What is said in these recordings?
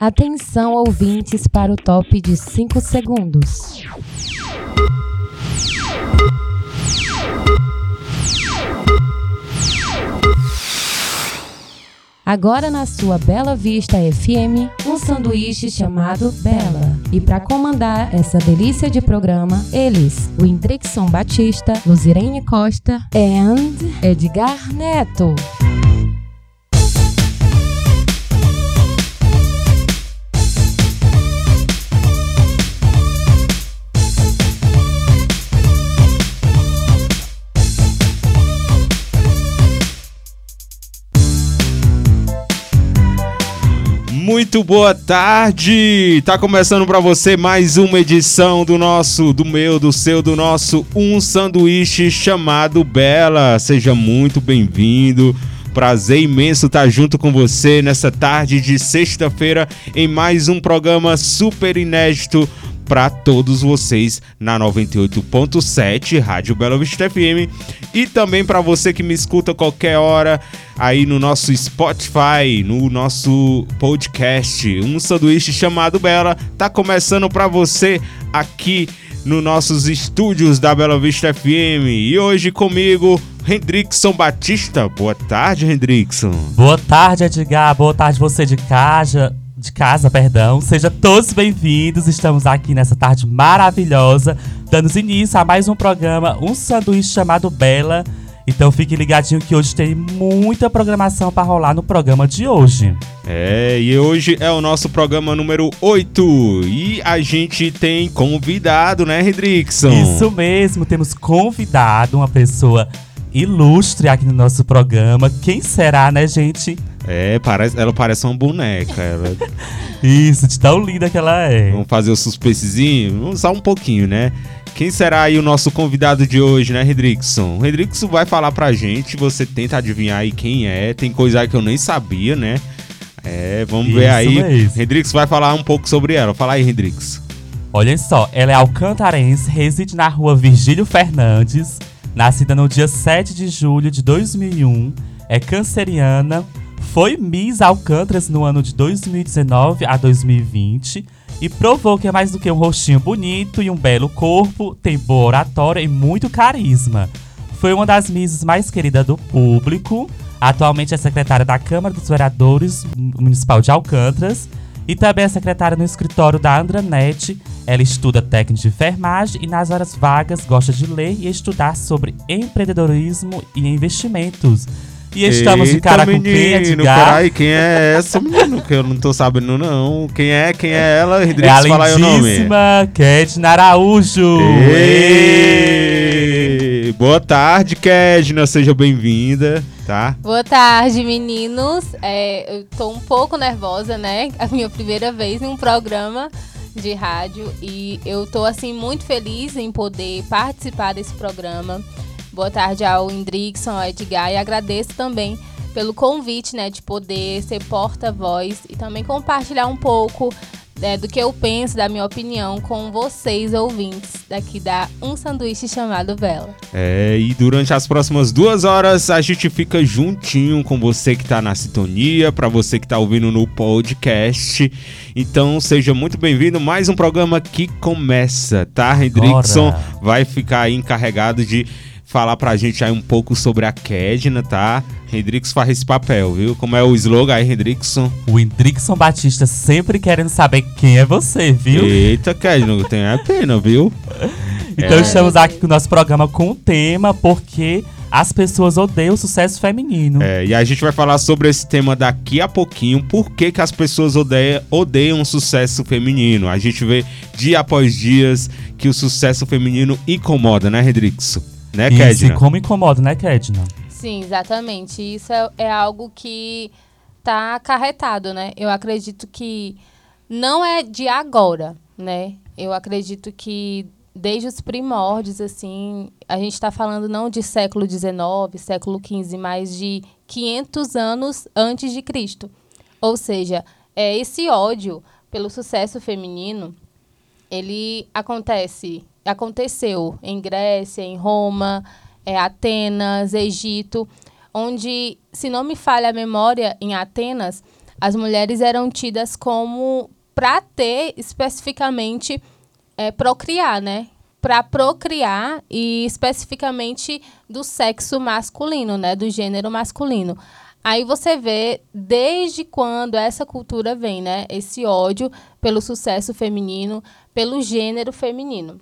Atenção, ouvintes, para o top de 5 segundos. Agora na sua Bela Vista FM, um sanduíche chamado Bela. E para comandar essa delícia de programa, eles, o Indrixon Batista, Luzirene Costa e Edgar Neto. Muito boa tarde! Tá começando para você mais uma edição do nosso, do meu, do seu, do nosso Um Sanduíche chamado Bela. Seja muito bem-vindo. Prazer imenso estar junto com você nessa tarde de sexta-feira em mais um programa super inédito para todos vocês na 98.7 Rádio Bela Vista FM e também para você que me escuta qualquer hora aí no nosso Spotify, no nosso podcast, um sanduíche chamado Bela tá começando para você aqui nos nossos estúdios da Bela Vista FM e hoje comigo Hendrickson Batista. Boa tarde, Hendrickson. Boa tarde, Edgar. Boa tarde você de casa de casa, perdão. Sejam todos bem-vindos. Estamos aqui nessa tarde maravilhosa, dando início a mais um programa, um sanduíche chamado Bela. Então fique ligadinho que hoje tem muita programação para rolar no programa de hoje. É, e hoje é o nosso programa número 8 e a gente tem convidado, né, Redrickson? Isso mesmo, temos convidado uma pessoa ilustre aqui no nosso programa. Quem será, né, gente? É, parece, ela parece uma boneca. Ela... Isso, de tão linda que ela é. Vamos fazer o suspensezinho? Vamos usar um pouquinho, né? Quem será aí o nosso convidado de hoje, né, Redrickson? O Redrickson vai falar pra gente, você tenta adivinhar aí quem é. Tem coisa aí que eu nem sabia, né? É, vamos Isso ver aí. Mesmo. Vai falar um pouco sobre ela. Fala aí, Redrickson. Olhem só, ela é alcantarense, reside na rua Virgílio Fernandes, nascida no dia 7 de julho de 2001, é canceriana, foi Miss Alcantras no ano de 2019 a 2020 e provou que é mais do que um rostinho bonito e um belo corpo, tem boa oratória e muito carisma. Foi uma das Misses mais queridas do público. Atualmente é secretária da Câmara dos Vereadores Municipal de Alcantras e também é secretária no escritório da Andranet. Ela estuda técnica de enfermagem e nas horas vagas gosta de ler e estudar sobre empreendedorismo e investimentos. E estamos Eita, de cara menino, com quem, Edgar? Peraí, quem é essa, menino? Que eu não tô sabendo, não. Quem é? Quem é ela? Rodrigues, é fala aí o nome. Kedna Araújo. Ei. Boa tarde, Kedna. Seja bem-vinda, tá? Boa tarde, meninos. É, eu tô um pouco nervosa, né? A minha primeira vez em um programa de rádio e eu tô assim muito feliz em poder participar desse programa. Boa tarde ao Indrixon, ao Edgar e agradeço também pelo convite, né, de poder ser porta-voz e também compartilhar um pouco é, do que eu penso, da minha opinião, com vocês, ouvintes, daqui da Um Sanduíche chamado Bela. É, e durante as próximas duas horas a gente fica juntinho com você que está na sintonia, para você que está ouvindo no podcast. Então seja muito bem-vindo. Mais um programa que começa, tá? Hendrickson vai ficar aí encarregado de falar pra gente aí um pouco sobre a Kedna, tá? Hendrickson faz esse papel, viu? Como é o slogan aí, Hendrickson? O Hendrickson Batista sempre querendo saber quem é você, viu? Eita, Kedna, tem a pena, viu? então é. estamos aqui com o nosso programa com o tema porque as pessoas odeiam o sucesso feminino. É, e a gente vai falar sobre esse tema daqui a pouquinho, por que, que as pessoas odeiam, odeiam o sucesso feminino. A gente vê dia após dias que o sucesso feminino incomoda, né, Hendrickson? Né, Kedna? Isso, e como incomoda, né, Kedna? Sim, exatamente. Isso é, é algo que está acarretado, né? Eu acredito que não é de agora, né? Eu acredito que desde os primórdios, assim, a gente está falando não de século XIX, século XV, mas de 500 anos antes de Cristo. Ou seja, é, esse ódio pelo sucesso feminino, ele acontece aconteceu em Grécia, em Roma, é, Atenas, Egito, onde, se não me falha a memória, em Atenas, as mulheres eram tidas como para ter especificamente é, procriar, né? Para procriar e especificamente do sexo masculino, né? Do gênero masculino. Aí você vê desde quando essa cultura vem, né? Esse ódio pelo sucesso feminino, pelo gênero feminino.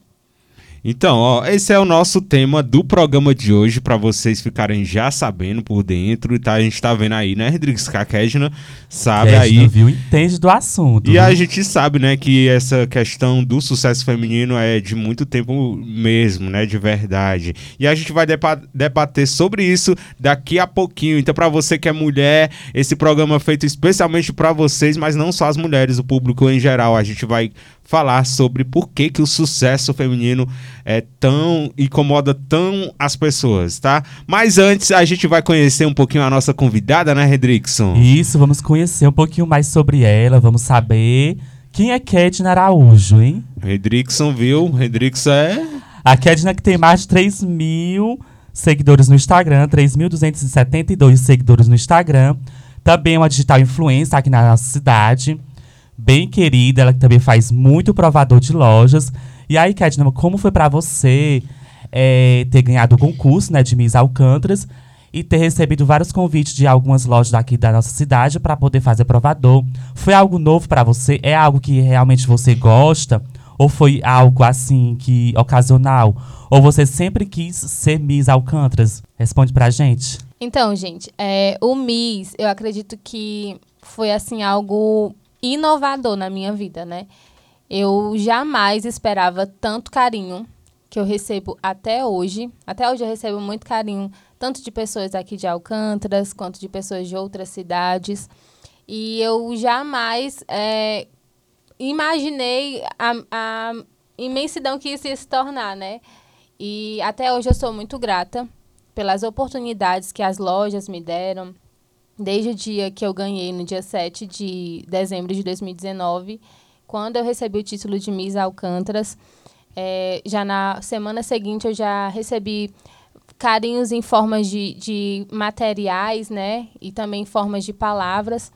Então, ó, esse é o nosso tema do programa de hoje, para vocês ficarem já sabendo por dentro. Tá? A gente tá vendo aí, né, Rodrigues? Que a Kedna sabe Kedna aí. viu, entende do assunto. E viu? a gente sabe, né, que essa questão do sucesso feminino é de muito tempo mesmo, né, de verdade. E a gente vai debater sobre isso daqui a pouquinho. Então, para você que é mulher, esse programa é feito especialmente para vocês, mas não só as mulheres, o público em geral. A gente vai falar sobre por que, que o sucesso feminino é tão incomoda tão as pessoas, tá? Mas antes a gente vai conhecer um pouquinho a nossa convidada, né, Redrickson? Isso, vamos conhecer um pouquinho mais sobre ela, vamos saber quem é Kedna Araújo, hein? Redrickson, viu? Redrickson é A Kedna que tem mais de 3 mil seguidores no Instagram, 3.272 seguidores no Instagram. Também é uma digital influencer aqui na nossa cidade. Bem querida, ela que também faz muito provador de lojas. E aí, Kedna, como foi pra você é, ter ganhado o concurso né, de Miss Alcântaras e ter recebido vários convites de algumas lojas daqui da nossa cidade para poder fazer provador? Foi algo novo pra você? É algo que realmente você gosta? Ou foi algo assim que ocasional? Ou você sempre quis ser Miss Alcântaras? Responde pra gente. Então, gente, é, o Miss, eu acredito que foi assim algo inovador na minha vida, né? Eu jamais esperava tanto carinho que eu recebo até hoje. Até hoje eu recebo muito carinho, tanto de pessoas aqui de Alcântaras, quanto de pessoas de outras cidades. E eu jamais é, imaginei a, a imensidão que isso ia se tornar, né? E até hoje eu sou muito grata pelas oportunidades que as lojas me deram, desde o dia que eu ganhei, no dia 7 de dezembro de 2019, quando eu recebi o título de Miss Alcântaras. É, já na semana seguinte eu já recebi carinhos em formas de, de materiais, né? E também em formas de palavras.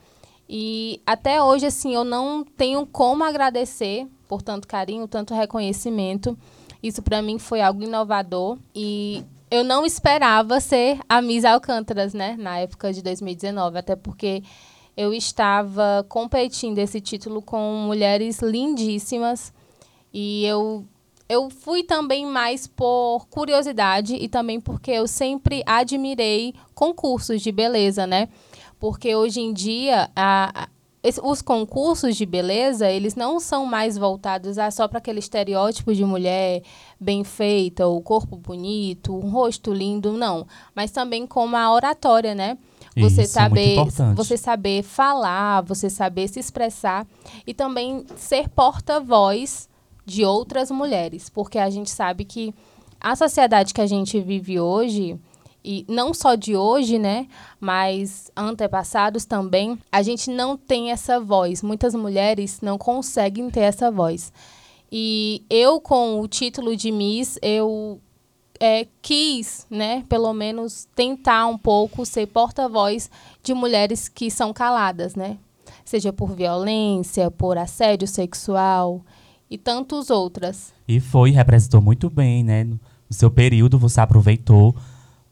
E até hoje, assim, eu não tenho como agradecer por tanto carinho, tanto reconhecimento. Isso para mim foi algo inovador e eu não esperava ser a Miss Alcântaras, né, na época de 2019, até porque eu estava competindo esse título com mulheres lindíssimas e eu eu fui também mais por curiosidade e também porque eu sempre admirei concursos de beleza, né? Porque hoje em dia a, a os concursos de beleza, eles não são mais voltados a só para aquele estereótipo de mulher bem feita, o corpo bonito, um rosto lindo, não. Mas também como a oratória, né? Você Isso, é muito saber, você saber falar, você saber se expressar e também ser porta-voz de outras mulheres, porque a gente sabe que a sociedade que a gente vive hoje e não só de hoje, né, mas antepassados também, a gente não tem essa voz. Muitas mulheres não conseguem ter essa voz. E eu com o título de Miss, eu é, quis, né, pelo menos tentar um pouco ser porta-voz de mulheres que são caladas, né? Seja por violência, por assédio sexual e tantas outras. E foi, representou muito bem, né? No seu período, você aproveitou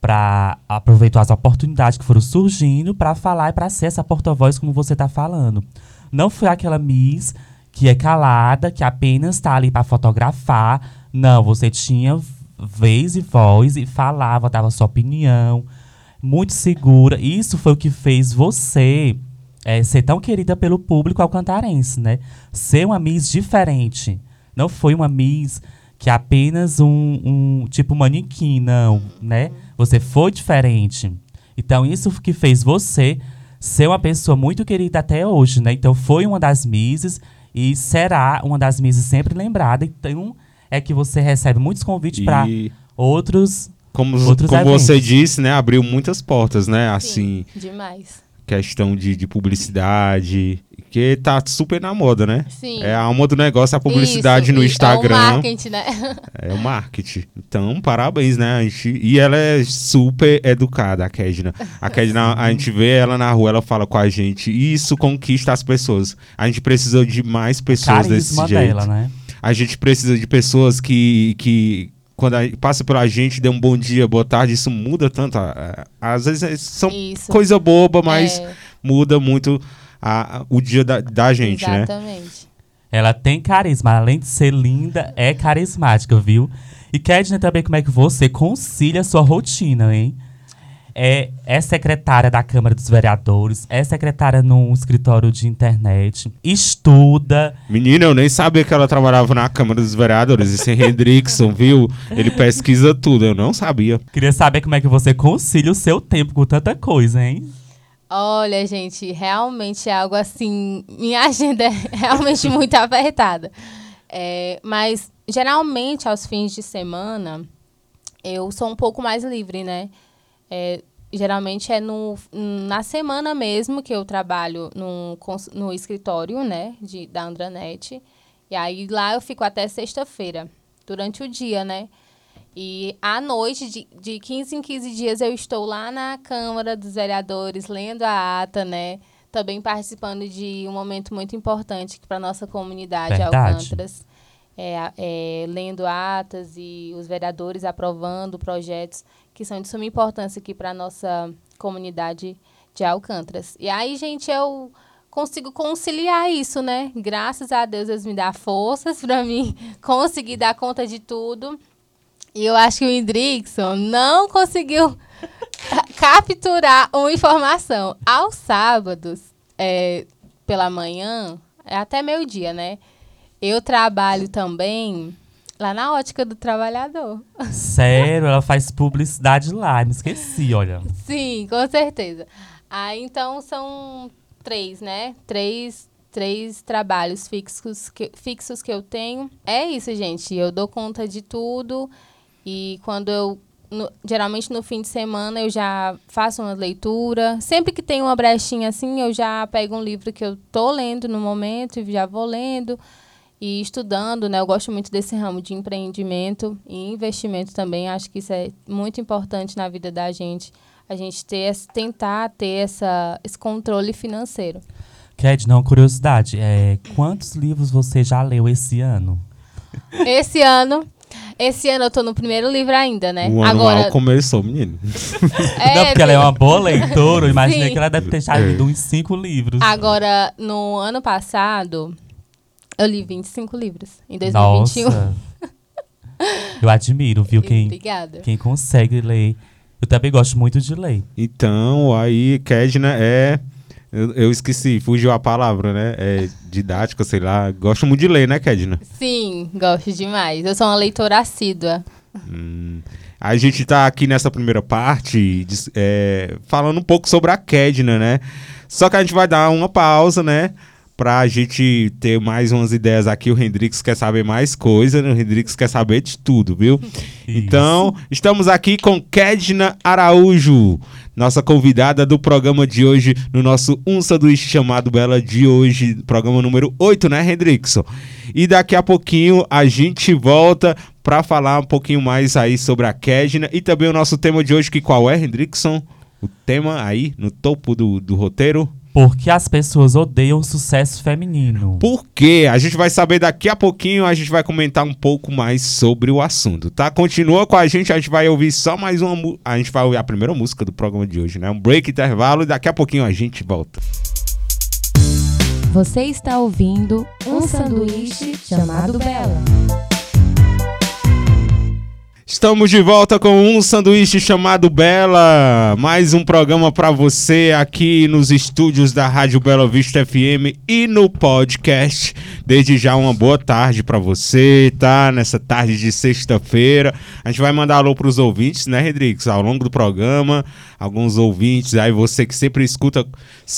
para aproveitou as oportunidades que foram surgindo para falar e para ser essa porta-voz como você tá falando. Não foi aquela Miss que é calada, que apenas está ali para fotografar. Não, você tinha vez e voz e falava, dava sua opinião, muito segura. Isso foi o que fez você é, ser tão querida pelo público alcantarense, né? Ser uma Miss diferente. Não foi uma Miss que é apenas um, um tipo manequim, não, né? Você foi diferente. Então, isso que fez você ser uma pessoa muito querida até hoje, né? Então, foi uma das Misses e será uma das Misses sempre lembrada. Então, é que você recebe muitos convites para E outros como, outros como eventos. você disse, né, abriu muitas portas, né? Assim, Sim, demais. questão de, de publicidade, que tá super na moda, né? Sim. É a alma do negócio, a publicidade Isso, no Instagram. É o marketing, né? É o marketing. Então, parabéns, né? A gente, e ela é super educada, a Kedna. A Kedna, a gente vê ela na rua, ela fala com a gente. E isso conquista as pessoas. A gente precisa de mais pessoas desse jeito. dela, né? A gente precisa de pessoas que, que quando a, passa pela gente, dê um bom dia, boa tarde, isso muda tanto. a- a- Às vezes é- são Isso. coisa boba, mas É, muda muito a- a- o dia da, da gente, né? exatamente. Ela tem carisma, além de ser linda, é carismática, viu? E Kedna também, como é que você concilia a sua rotina, hein? É, é secretária da Câmara dos Vereadores, é secretária num escritório de internet, estuda. Menina, eu nem sabia que ela trabalhava na Câmara dos Vereadores. Esse Hendrickson, viu? Ele pesquisa tudo, eu não sabia. Queria saber como é que você concilia o seu tempo com tanta coisa, hein? Olha, gente, realmente é algo assim. Minha agenda é realmente muito apertada. É, mas, geralmente, aos fins de semana, eu sou um pouco mais livre, né? É, geralmente é no, na semana mesmo que eu trabalho no, no escritório, né? De, da Andranet. E aí lá eu fico até sexta-feira, durante o dia, né? E à noite, de, de 15 em 15 dias, eu estou lá na Câmara dos Vereadores, lendo a ata, né? Também participando de um momento muito importante para a nossa comunidade, Verdade. Alcântaras. É, é, lendo atas e os vereadores aprovando projetos que são de suma importância aqui para a nossa comunidade de Alcântaras. E aí, gente, eu consigo conciliar isso, né? Graças a Deus, Deus me dá forças para mim conseguir dar conta de tudo. E eu acho que o Indrickson não conseguiu ca- capturar uma informação. Aos sábados, é, pela manhã, é até meio-dia, né? Eu trabalho também lá na ótica do trabalhador. Sério, ela faz publicidade lá, me esqueci, olha. Sim, com certeza. Aí então são três, né? Três, três trabalhos fixos que, fixos que eu tenho. É isso, gente. Eu dou conta de tudo. E quando eu. no- geralmente no fim de semana eu já faço uma leitura. Sempre que tem uma brechinha assim, eu já pego um livro que eu tô lendo no momento e já vou lendo e estudando, né? Eu gosto muito desse ramo de empreendimento e investimento também. Acho que isso é muito importante na vida da gente. A gente ter, tentar ter essa, esse controle financeiro. Kedna, uma curiosidade, é, quantos livros você já leu esse ano? Esse ano, esse ano eu tô no primeiro livro ainda, né? O ano Agora, começou, menino. é, Não, porque ela é uma boa leitora, eu imaginei Sim. que ela deve ter já lido uns cinco livros. agora no ano passado eu li 25 livros em 2021. Nossa. Eu admiro, viu, quem, Obrigada. quem consegue ler. Eu também gosto muito de ler. Então, aí, Kedna é. Eu, eu esqueci, fugiu a palavra, né? É didática, sei lá. Gosto muito de ler, né, Kedna? Sim, gosto demais. Eu sou uma leitora assídua. Hum. A gente tá aqui nessa primeira parte é, falando um pouco sobre a Kedna, né? Só que a gente vai dar uma pausa, né? Pra gente ter mais umas ideias aqui. O Hendrix quer saber mais coisa, né? O Hendrix quer saber de tudo, viu? Então, estamos aqui com Kedna Araújo, nossa convidada do programa de hoje, no nosso Um Sanduíche chamado Bela de hoje, programa número 8, né, Hendrickson? E daqui a pouquinho a gente volta para falar um pouquinho mais aí sobre a Kedna e também o nosso tema de hoje, que qual é, Hendrickson? O tema aí no topo do, do roteiro? Porque as pessoas odeiam o sucesso feminino. Por quê? A gente vai saber daqui a pouquinho, a gente vai comentar um pouco mais sobre o assunto, tá? Continua com a gente, a gente vai ouvir só mais uma mu- a gente vai ouvir a primeira música do programa de hoje, né? Um break intervalo e daqui a pouquinho a gente volta. Você está ouvindo um sanduíche chamado Bela. Estamos de volta com um sanduíche chamado Bela. Mais um programa para você aqui nos estúdios da Rádio Bela Vista FM e no podcast. Desde já uma boa tarde para você, tá? Nessa tarde de sexta-feira. A gente vai mandar alô pros ouvintes, né, Rodrigues? Ao longo do programa, alguns ouvintes aí, você que sempre escuta,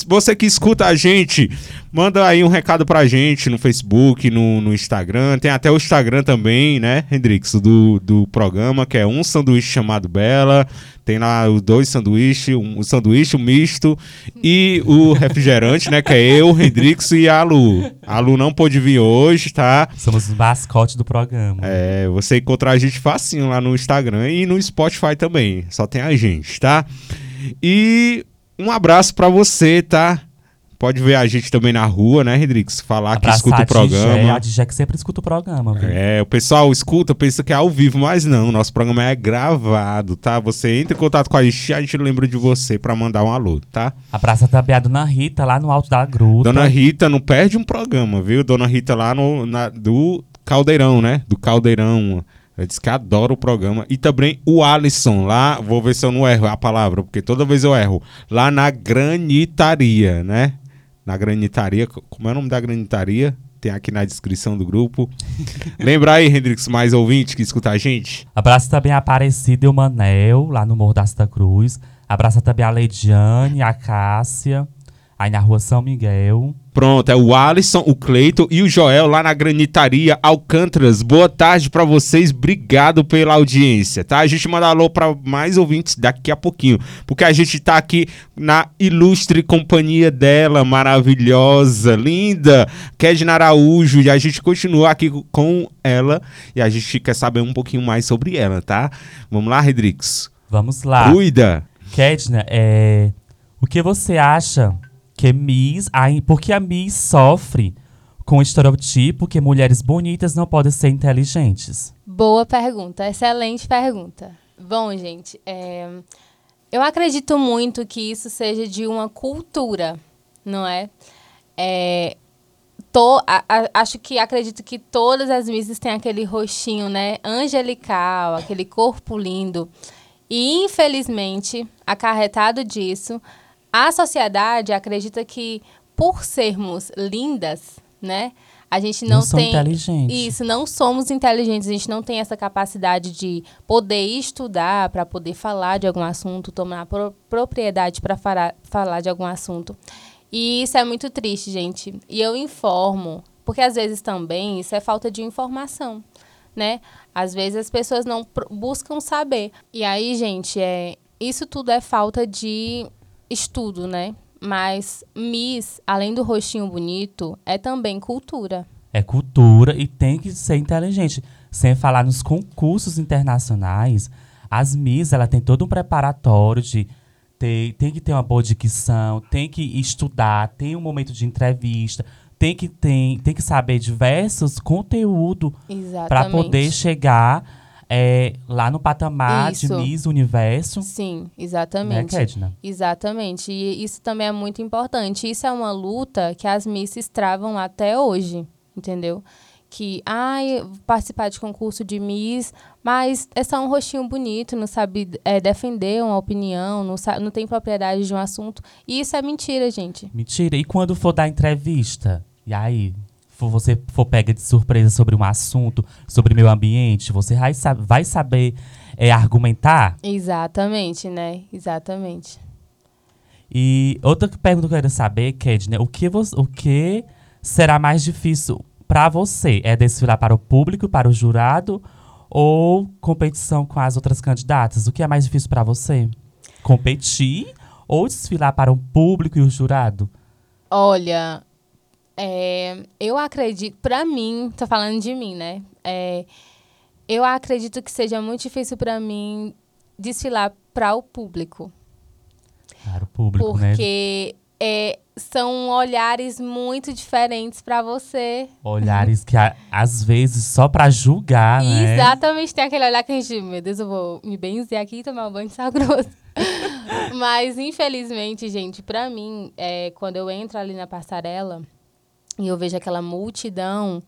você que escuta a gente Manda aí um recado pra gente no Facebook, no, no Instagram. Tem até o Instagram também, né, Hendrix, do, do programa, que é um sanduíche chamado Bela. Tem lá os dois sanduíches, um, o sanduíche, o misto e o refrigerante, né? Que é eu, Hendrix e a Lu. A Lu não pôde vir hoje, tá? Somos os mascotes do programa. É, você encontrar a gente facinho lá no Instagram e no Spotify também. Só tem a gente, tá? E um abraço pra você, tá? Pode ver a gente também na rua, né, Rodrigues? Falar que Abraçar escuta o programa. A Digé que sempre escuta o programa, viu? É, o pessoal escuta, pensa que é ao vivo, mas não, nosso programa é gravado, tá? Você entra em contato com a gente, a gente lembra de você pra mandar um alô, tá? Abraça também a Dona Rita lá no alto da gruta. Dona Rita não perde um programa, viu? Dona Rita lá no, na- do Caldeirão, né? Do Caldeirão. Ela disse que adora o programa. E também o Alisson lá, vou ver se eu não erro a palavra, porque toda vez eu erro. Lá na Granitaria, né? Na Granitaria, como é o nome da Granitaria? Tem aqui na descrição do grupo. Lembra aí, Hendrix, mais ouvinte que escuta a gente? Abraça também a Aparecida e o Manel, lá no Morro da Santa Cruz. Abraça também a Leidiane, a Cássia, aí na rua São Miguel. Pronto, é o Alisson, o Cleiton e o Joel lá na Granitaria Alcântaras. Boa tarde pra vocês, obrigado pela audiência, tá? A gente manda alô pra mais ouvintes daqui a pouquinho, porque a gente tá aqui na ilustre companhia dela, maravilhosa, linda, Kedna Araújo, e a gente continua aqui com ela e a gente quer saber um pouquinho mais sobre ela, tá? Vamos lá, Redrix. Vamos lá. Cuida. Kedna, é, o que você acha Miss... ai, Por que a Miss sofre com o estereotipo que mulheres bonitas não podem ser inteligentes? Boa pergunta, excelente pergunta. Bom, gente, é, eu acredito muito que isso seja de uma cultura, não é? É, to- a- a- acho que acredito que todas as misses têm aquele rostinho, né, angelical, aquele corpo lindo. E infelizmente, acarretado disso, a sociedade acredita que por sermos lindas, né, a gente não, Não tem isso, não somos inteligentes, a gente não tem essa capacidade de poder estudar para poder falar de algum assunto, tomar pro- propriedade para falar de algum assunto. E isso é muito triste, gente. E eu informo, porque às vezes também isso é falta de informação, né? Às vezes as pessoas não buscam saber. E aí, gente, é isso tudo é falta de estudo, né? Mas Miss, além do rostinho bonito, é também cultura. É cultura e tem que ser inteligente. Sem falar nos concursos internacionais, as Miss, ela tem todo um preparatório de ter, tem que ter uma boa dicção, tem que estudar, tem um momento de entrevista, tem que tem, tem que saber diversos conteúdos para poder chegar é, lá no patamar Isso. de Miss Universo, Sim, né, exatamente. Kedna? Exatamente. E isso também é muito importante. Isso é uma luta que as misses travam até hoje, entendeu? Que, ai, vou participar de concurso de Miss, mas é só um rostinho bonito, não sabe é, defender uma opinião, não, sa- não tem propriedade de um assunto. E isso é mentira, gente. Mentira. E quando for dar entrevista? E aí? Você for pega de surpresa sobre um assunto, sobre meio ambiente, você vai, vai saber é, argumentar? Exatamente, né? Exatamente. E outra pergunta que eu quero saber, Kedna, o que, você, o que será mais difícil para você? É desfilar para o público, para o jurado ou competição com as outras candidatas? O que é mais difícil para você? Competir ou desfilar para o público e o jurado? Olha, é, eu acredito, pra mim, tô falando de mim, né? É, eu acredito que seja muito difícil pra mim desfilar para o público, Para o público, né? porque é, são olhares muito diferentes pra você. Olhares que a- às vezes só pra julgar, né? Exatamente, tem aquele olhar que a gente, meu Deus, eu vou me benzer aqui e tomar um banho de sal grosso. Mas, infelizmente, gente, pra mim, é, quando eu entro ali na passarela e eu vejo aquela multidão,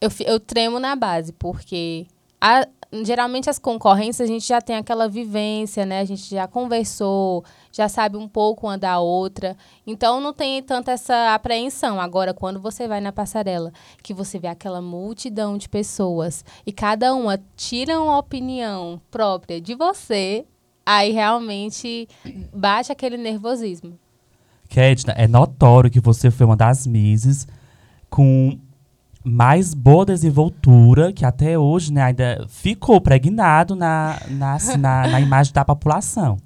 eu, eu tremo na base, porque a- geralmente as concorrências a gente já tem aquela vivência, né? A gente já conversou, já sabe um pouco uma da outra. Então não tem tanta essa apreensão. Agora, quando você vai na passarela, que você vê aquela multidão de pessoas e cada uma tira uma opinião própria de você, aí realmente bate aquele nervosismo. Kedna, é notório que você foi uma das Misses com mais boa desenvoltura, que até hoje né, ainda ficou pregnado na, na, assim, na, na imagem da população.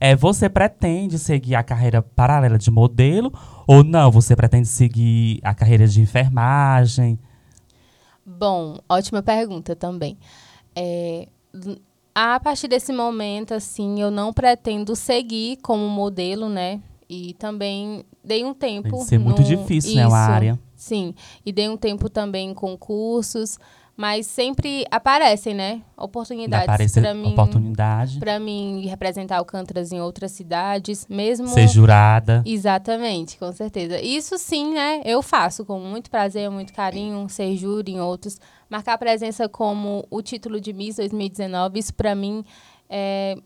É, você pretende seguir a carreira paralela de modelo ou não? Você pretende seguir a carreira de enfermagem? Bom, ótima pergunta também. É, a partir desse momento, assim, eu não pretendo seguir como modelo, né? E também dei um tempo. Deve ser muito no- difícil, né, Isso, área. Sim, e dei um tempo também em concursos, mas sempre aparecem, né? Oportunidades Aparecer para mim. oportunidade. Para mim representar Alcântaras em outras cidades, mesmo Ser jurada. Exatamente, com certeza. Isso sim, né? Eu faço com muito prazer, muito carinho, ser júri em outros. Marcar presença como o título de Miss 2019, isso para mim é.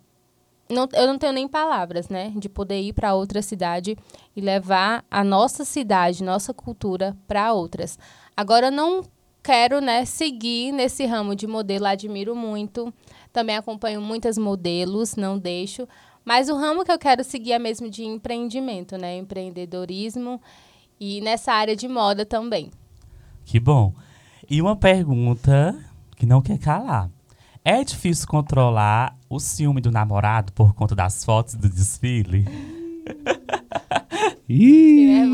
Não, eu não tenho nem palavras, né? De poder ir para outra cidade e levar a nossa cidade, nossa cultura para outras. Agora, não quero, né, seguir nesse ramo de modelo, admiro muito. Também acompanho muitas modelos, não deixo. Mas o ramo que eu quero seguir é mesmo de empreendimento, né? Empreendedorismo e nessa área de moda também. Que bom. E uma pergunta que não quer calar. É difícil controlar o ciúme do namorado por conta das fotos do desfile? Ih,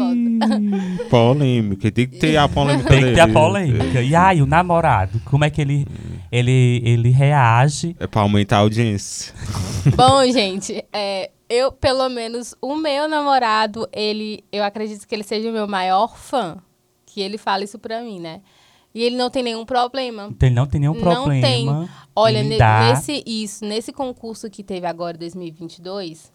polêmica. Tem que ter a polêmica Tem que ter a polêmica. E aí, o namorado, como é que ele, ele, ele reage? É pra aumentar a audiência. Bom, gente, é, eu, pelo menos, o meu namorado, ele, eu acredito que ele seja o meu maior fã. Que ele fala isso pra mim, né? E ele não tem nenhum problema. Então, ele não tem nenhum Não problema. tem. Olha, ne- lidar. nesse, isso, nesse concurso que teve agora, 2022,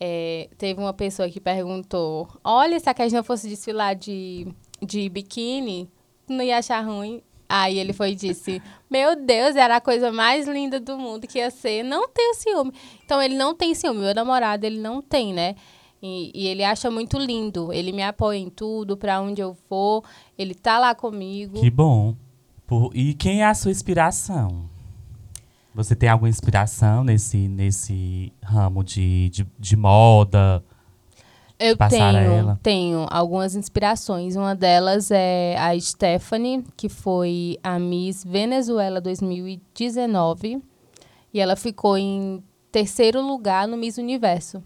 é, teve uma pessoa que perguntou: Olha, se a Kedna fosse desfilar de, de biquíni, não ia achar ruim? Aí ele foi e disse: Meu Deus, era a coisa mais linda do mundo que ia ser. Não tenho ciúme. Então ele não tem ciúme. Meu namorado, ele não tem, né? E, e ele acha muito lindo. Ele me apoia em tudo, pra onde eu for. Ele tá lá comigo. Que bom. Por- E quem é a sua inspiração? Você tem alguma inspiração nesse, nesse ramo de, de, de moda? Eu Passarela. tenho, tenho algumas inspirações. Uma delas é a Stephanie, que foi a Miss Venezuela 2019. E ela ficou em terceiro lugar no Miss Universo.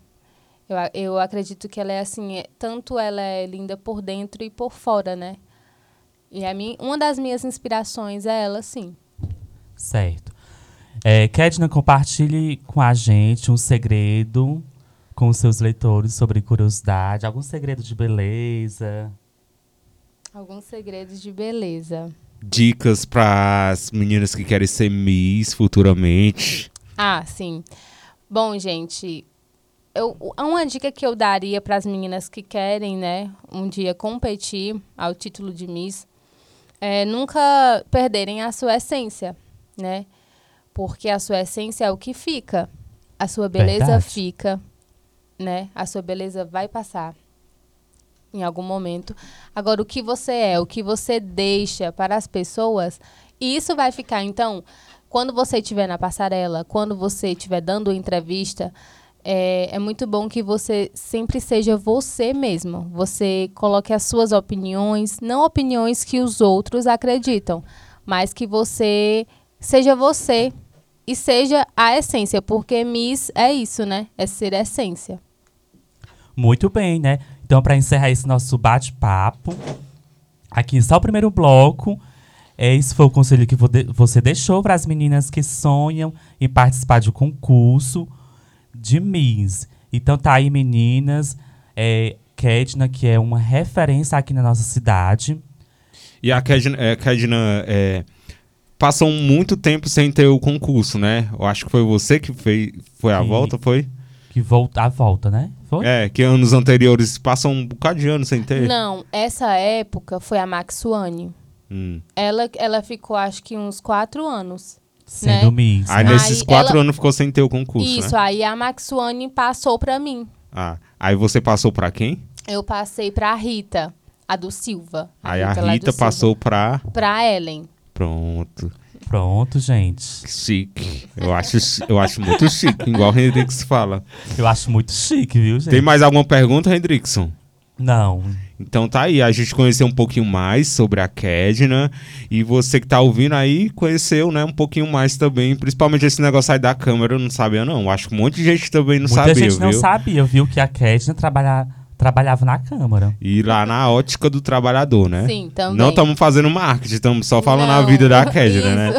Eu, eu acredito que ela é assim, é- tanto ela é linda por dentro e por fora, né? E a minha, uma das minhas inspirações é ela, sim. Certo. É, Kedna, compartilhe com a gente um segredo com os seus leitores sobre curiosidade, algum segredo de beleza. Alguns segredos de beleza. Dicas pras meninas que querem ser Miss futuramente. Ah, sim. Bom, gente, eu, uma dica que eu daria para as meninas que querem, né, um dia competir ao título de Miss, é nunca perderem a sua essência, né? Porque a sua essência é o que fica. A sua beleza Verdade. fica, né? A sua beleza vai passar em algum momento. Agora, o que você é, o que você deixa para as pessoas, isso vai ficar. Então, quando você estiver na passarela, quando você estiver dando entrevista, é, é muito bom que você sempre seja você mesmo. Você coloque as suas opiniões, não opiniões que os outros acreditam, mas que você seja você e seja a essência, porque Miss é isso, né? É ser essência. Muito bem, né? Então, para encerrar esse nosso bate-papo, aqui só o primeiro bloco. É, esse foi o conselho que você deixou para as meninas que sonham em participar de um concurso de Miss. Então, tá aí, meninas. É, Kedna, que é uma referência aqui na nossa cidade. E a Kedna, é, Kedna, é, passou muito tempo sem ter o concurso, né? Eu acho que foi você que fez, foi a volta, foi? Que volta, a volta, né? Foi? É, que anos anteriores passam um bocado de anos sem ter. Não, essa época foi a Maxuane. Hum. Ela, ela ficou, acho que, uns quatro anos. Sendo né? Miss. Aí né? nesses Aí quatro ela- anos ficou sem ter o concurso, Isso, né? aí a Maxuane passou pra mim. Ah, aí você passou pra quem? Eu passei pra Rita, a do Silva. aí a do Rita Silva. passou pra... Pra Ellen. Pronto. Pronto, gente. Chique. Eu acho, eu acho muito chique, igual o Hendrix fala. Eu acho muito chique, viu, gente? Tem mais alguma pergunta, Hendrickson? Não. Então tá aí, a gente conheceu um pouquinho mais sobre a Kedna e você que tá ouvindo aí conheceu, né, um pouquinho mais também, principalmente esse negócio aí da câmera, eu não sabia não. Acho que um monte de gente também não Muita sabia, gente viu? não sabia, viu, que a Kedna trabalha, trabalhava na Câmara. E lá na ótica do trabalhador, né? Sim, também. Não estamos fazendo marketing, estamos só falando a Não, vida da Kedna, né?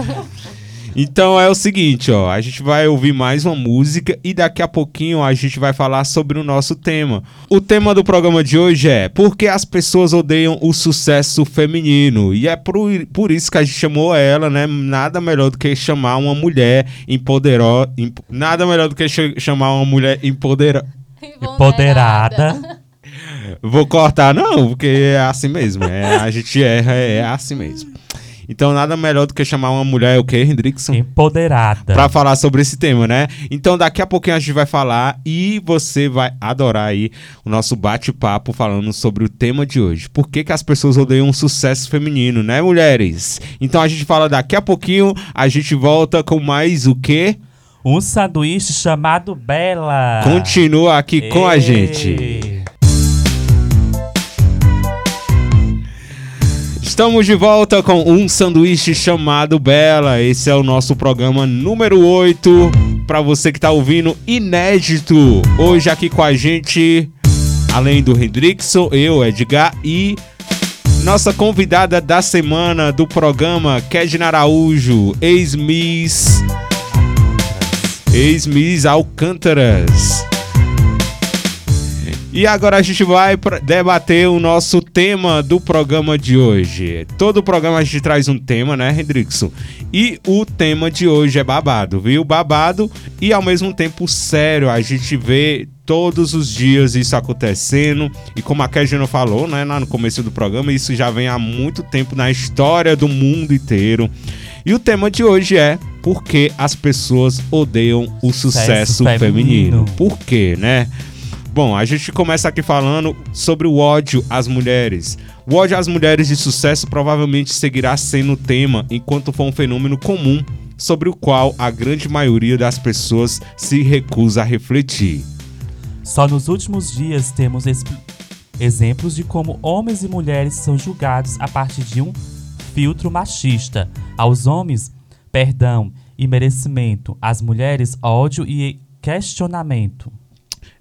Então é o seguinte, ó, a gente vai ouvir mais uma música e daqui a pouquinho a gente vai falar sobre o nosso tema. O tema do programa de hoje é Por que as pessoas odeiam o sucesso feminino? E é por, por isso que a gente chamou ela, né? Nada melhor do que chamar uma mulher empoderada, nada melhor do que ch- chamar uma mulher empoderada. Empoderada. Vou cortar não, porque é assim mesmo, é, a gente erra, é assim mesmo. Então nada melhor do que chamar uma mulher o que, Hendrickson? Empoderada. Pra falar sobre esse tema, né? Então daqui a pouquinho a gente vai falar e você vai adorar aí o nosso bate-papo falando sobre o tema de hoje. Por que, que as pessoas odeiam o sucesso feminino, né, mulheres? Então a gente fala daqui a pouquinho, a gente volta com mais o quê? Um sanduíche chamado Bela. Continua aqui com a Ei. gente. Estamos de volta com um sanduíche chamado Bela. Esse é o nosso programa número 8. Para você que tá ouvindo, inédito. Hoje aqui com a gente, além do Hendrickson, eu, Edgar e nossa convidada da semana do programa, Kedna Araújo, ex-miss. Ex-miss Alcântaras. E agora a gente vai debater o nosso tema do programa de hoje. Todo programa a gente traz um tema, né, Hendrickson? E o tema de hoje é babado, viu? Babado e ao mesmo tempo sério. A gente vê todos os dias isso acontecendo. E como a Kejana falou, né, lá no começo do programa, isso já vem há muito tempo na história do mundo inteiro. E o tema de hoje é por que as pessoas odeiam o sucesso Sucesso feminino. feminino. Por quê, né? Bom, a gente começa aqui falando sobre o ódio às mulheres. O ódio às mulheres de sucesso provavelmente seguirá sendo o tema enquanto for um fenômeno comum sobre o qual a grande maioria das pessoas se recusa a refletir. Só nos últimos dias temos exemplos de como homens e mulheres são julgados a partir de um filtro machista. Aos homens, perdão e merecimento. Às mulheres, ódio e questionamento.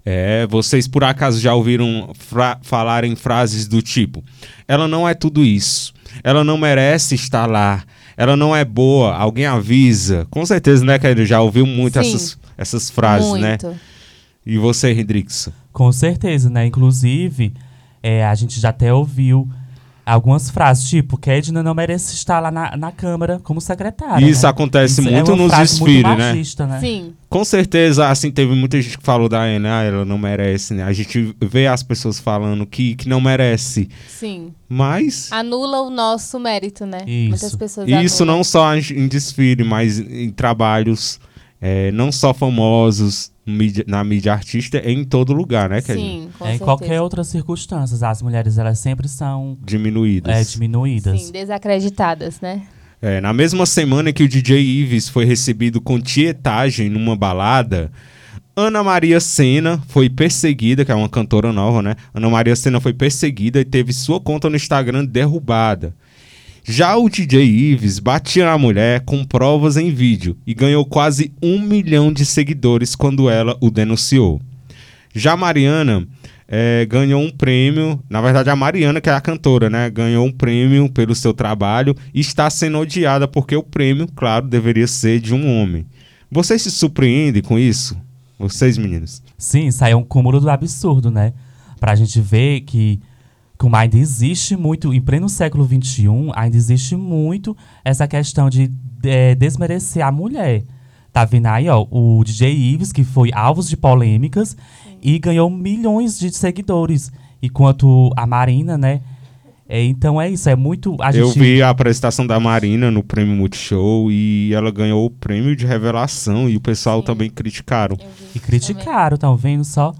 É, vocês por acaso já ouviram fra falarem frases do tipo: ela não é tudo isso, ela não merece estar lá, ela não é boa, alguém avisa. Com certeza, né, Kairi? Já ouviu muito Sim. essas, essas frases, né? Muito. E você, Hendrix? Com certeza, né? Inclusive, é, a gente já até ouviu algumas frases, tipo, Kedna não merece estar lá na, na Câmara como secretária. Isso né? acontece Isso é muito uma nos desfiles, né? né? Sim. Com certeza, assim, teve muita gente que falou da Ana, ah, ela não merece, né? A gente vê as pessoas falando que, que não merece, Sim. mas Anula o nosso mérito, né? Isso. Muitas pessoas isso anulam. não só em em desfile, mas em trabalhos, é, não só famosos, mídia- na mídia artista, é em todo lugar, né, Kedna? Sim, com É, em certeza. qualquer outra circunstância, as mulheres elas sempre são Diminuídas. é, diminuídas. Sim, desacreditadas, né? É, na mesma semana que o DJ Ives foi recebido com tietagem numa balada, Ana Maria Senna foi perseguida, que é uma cantora nova, né? Ana Maria Senna foi perseguida e teve sua conta no Instagram derrubada. Já o DJ Ives batia na mulher com provas em vídeo e ganhou quase um milhão de seguidores quando ela o denunciou. Já Mariana eh, ganhou um prêmio, na verdade a Mariana, que é a cantora, né? Ganhou um prêmio pelo seu trabalho e está sendo odiada porque o prêmio, claro, deveria ser de um homem. Vocês se surpreendem com isso? Vocês, meninos? Sim, é um cúmulo do absurdo, né? Pra gente ver que como ainda existe muito, em pleno século XXI, ainda existe muito essa questão de é, desmerecer a mulher. Tá vendo aí, ó, o DJ Ives, que foi alvo de polêmicas e ganhou milhões de seguidores. Enquanto a Marina, né? É, então é isso, é muito. A Eu gente, vi a apresentação da Marina no prêmio Multishow e ela ganhou o prêmio de revelação e o pessoal Sim. também criticaram. E criticaram, estão vendo só?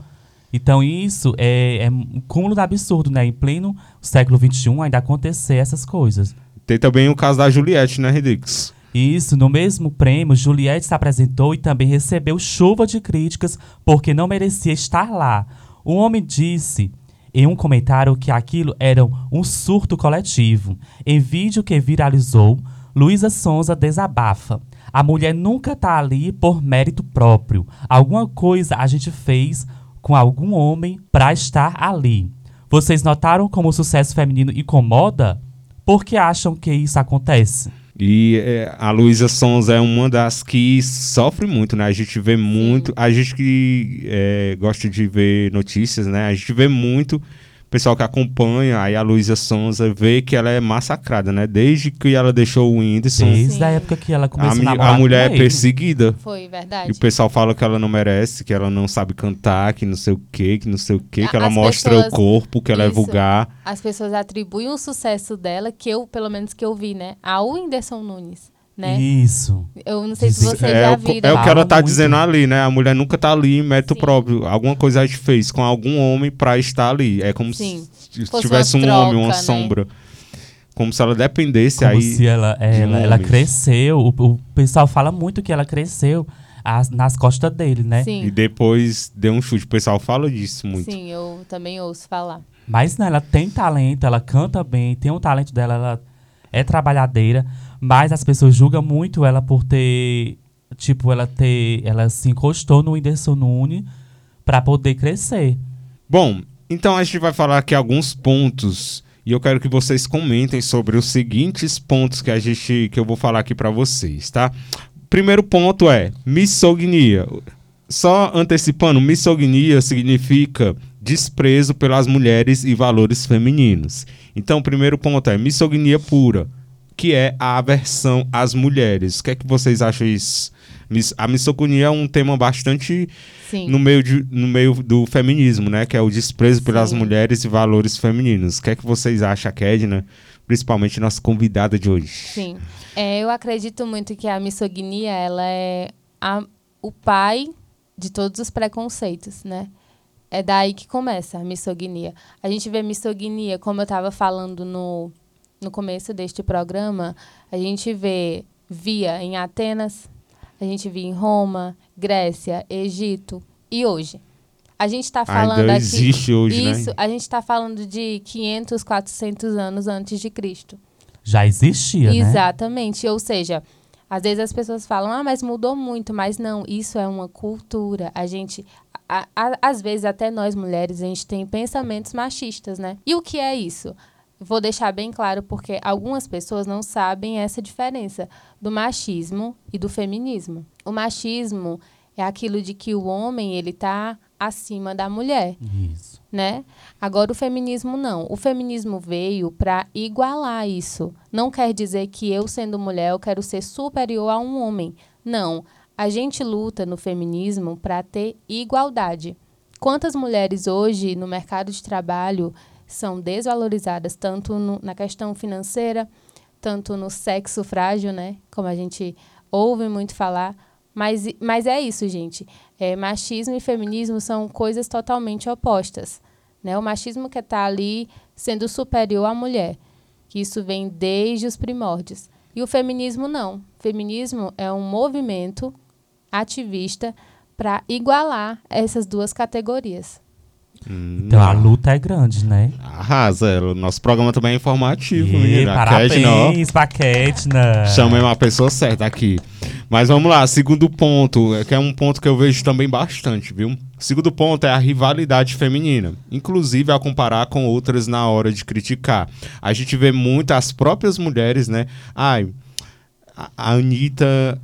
Então isso é, é um cúmulo do absurdo, né? Em pleno século XXI ainda acontecer essas coisas. Tem também o caso da Juliette, né, Redix? Isso, no mesmo prêmio, Juliette se apresentou e também recebeu chuva de críticas porque não merecia estar lá. O homem disse em um comentário que aquilo era um surto coletivo. Em vídeo que viralizou, Luísa Sonza desabafa. A mulher nunca tá ali por mérito próprio. Alguma coisa a gente fez com algum homem para estar ali. Vocês notaram como o sucesso feminino incomoda? Por que acham que isso acontece? E é, a Luísa Sons é uma das que sofre muito, né? A gente vê muito. A gente que é, gosta de ver notícias, né? A gente vê muito pessoal que acompanha, aí a Luísa Sonza vê que ela é massacrada, né? Desde que ela deixou o Whindersson. Desde Sim. a época que ela A, começou a namorar a mulher é perseguida. Foi, E verdade. o pessoal fala que ela não merece, que ela não sabe cantar, que não sei o quê, que não sei o quê, que ela As mostra pessoas- o corpo, que ela é Isso. vulgar. As pessoas atribuem o sucesso dela, que eu, pelo menos que eu vi, né? Ao Whindersson Nunes, né? Isso. Eu não sei se vocês É, já é o que ela tá muito. dizendo ali, né? A mulher nunca tá ali em mérito Sim. próprio. Alguma coisa a gente fez com algum homem pra estar ali. É como Sim. se Fosse tivesse um uma homem, uma troca, né? sombra. Como se ela dependesse Como aí. se ela, ela, ela cresceu. O, o pessoal fala muito que ela cresceu as- nas costas dele, né? E Sim, depois deu um chute. O pessoal fala disso muito. sim, eu também ouço falar. Mas não, ela tem talento, ela canta bem, tem um talento dela, ela é trabalhadeira, mas as pessoas julgam muito ela por ter, tipo, ela ter, ela se encostou no Whindersson Nunes pra poder crescer. Bom, então a gente vai falar aqui alguns pontos e eu quero que vocês comentem sobre os seguintes pontos que a gente que eu vou falar aqui pra vocês, tá? Primeiro ponto é misoginia. Só antecipando, misoginia significa desprezo pelas mulheres e valores femininos. Então, o primeiro ponto é misoginia pura, que é a aversão às mulheres. O que é que vocês acham isso? A misoginia é um tema bastante Sim. no meio, de- no meio do feminismo, né? Que é o desprezo pelas Sim. mulheres e valores femininos. O que é que vocês acham, Kedna? Principalmente nossa convidada de hoje. Sim. É, eu acredito muito que a misoginia, ela é a- o pai de todos os preconceitos, né? É daí que começa a misoginia. A gente vê misoginia, como eu estava falando no, no começo deste programa, a gente vê, via em Atenas, a gente via em Roma, Grécia, Egito e hoje. A gente está falando Ainda aqui... existe hoje, Isso, né? a gente está falando de 500, 400 anos antes de Cristo. Já existia, né? Exatamente. Ou seja, às vezes as pessoas falam, ah, mas mudou muito. Mas não, isso é uma cultura. A gente, a- a- às vezes, até nós mulheres, a gente tem pensamentos machistas, né? E o que é isso? Vou deixar bem claro porque algumas pessoas não sabem essa diferença do machismo e do feminismo. O machismo é aquilo de que o homem ele tá acima da mulher Isso. né? Agora o feminismo não. O feminismo veio para igualar isso. Não quer dizer que eu sendo mulher eu quero ser superior a um homem. Não. A gente luta no feminismo para ter igualdade. Quantas mulheres hoje no mercado de trabalho são desvalorizadas tanto no- na questão financeira, tanto no sexo frágil, né? Como a gente ouve muito falar. Mas, mas é isso, gente. É, machismo e feminismo são coisas totalmente opostas. Né? O machismo que está ali sendo superior à mulher, que isso vem desde os primórdios. E o feminismo não. O feminismo é um movimento ativista para igualar essas duas categorias. Então a luta é grande, né? Arrasa, o nosso programa também é informativo, E, menina. Parabéns pra Ketna. Chamei uma pessoa certa aqui. Mas vamos lá, segundo ponto, é que é um ponto que eu vejo também bastante, viu? Segundo ponto é a rivalidade feminina, inclusive a comparar com outras na hora de criticar. A gente vê muito as próprias mulheres, né? Ai, a Anitta.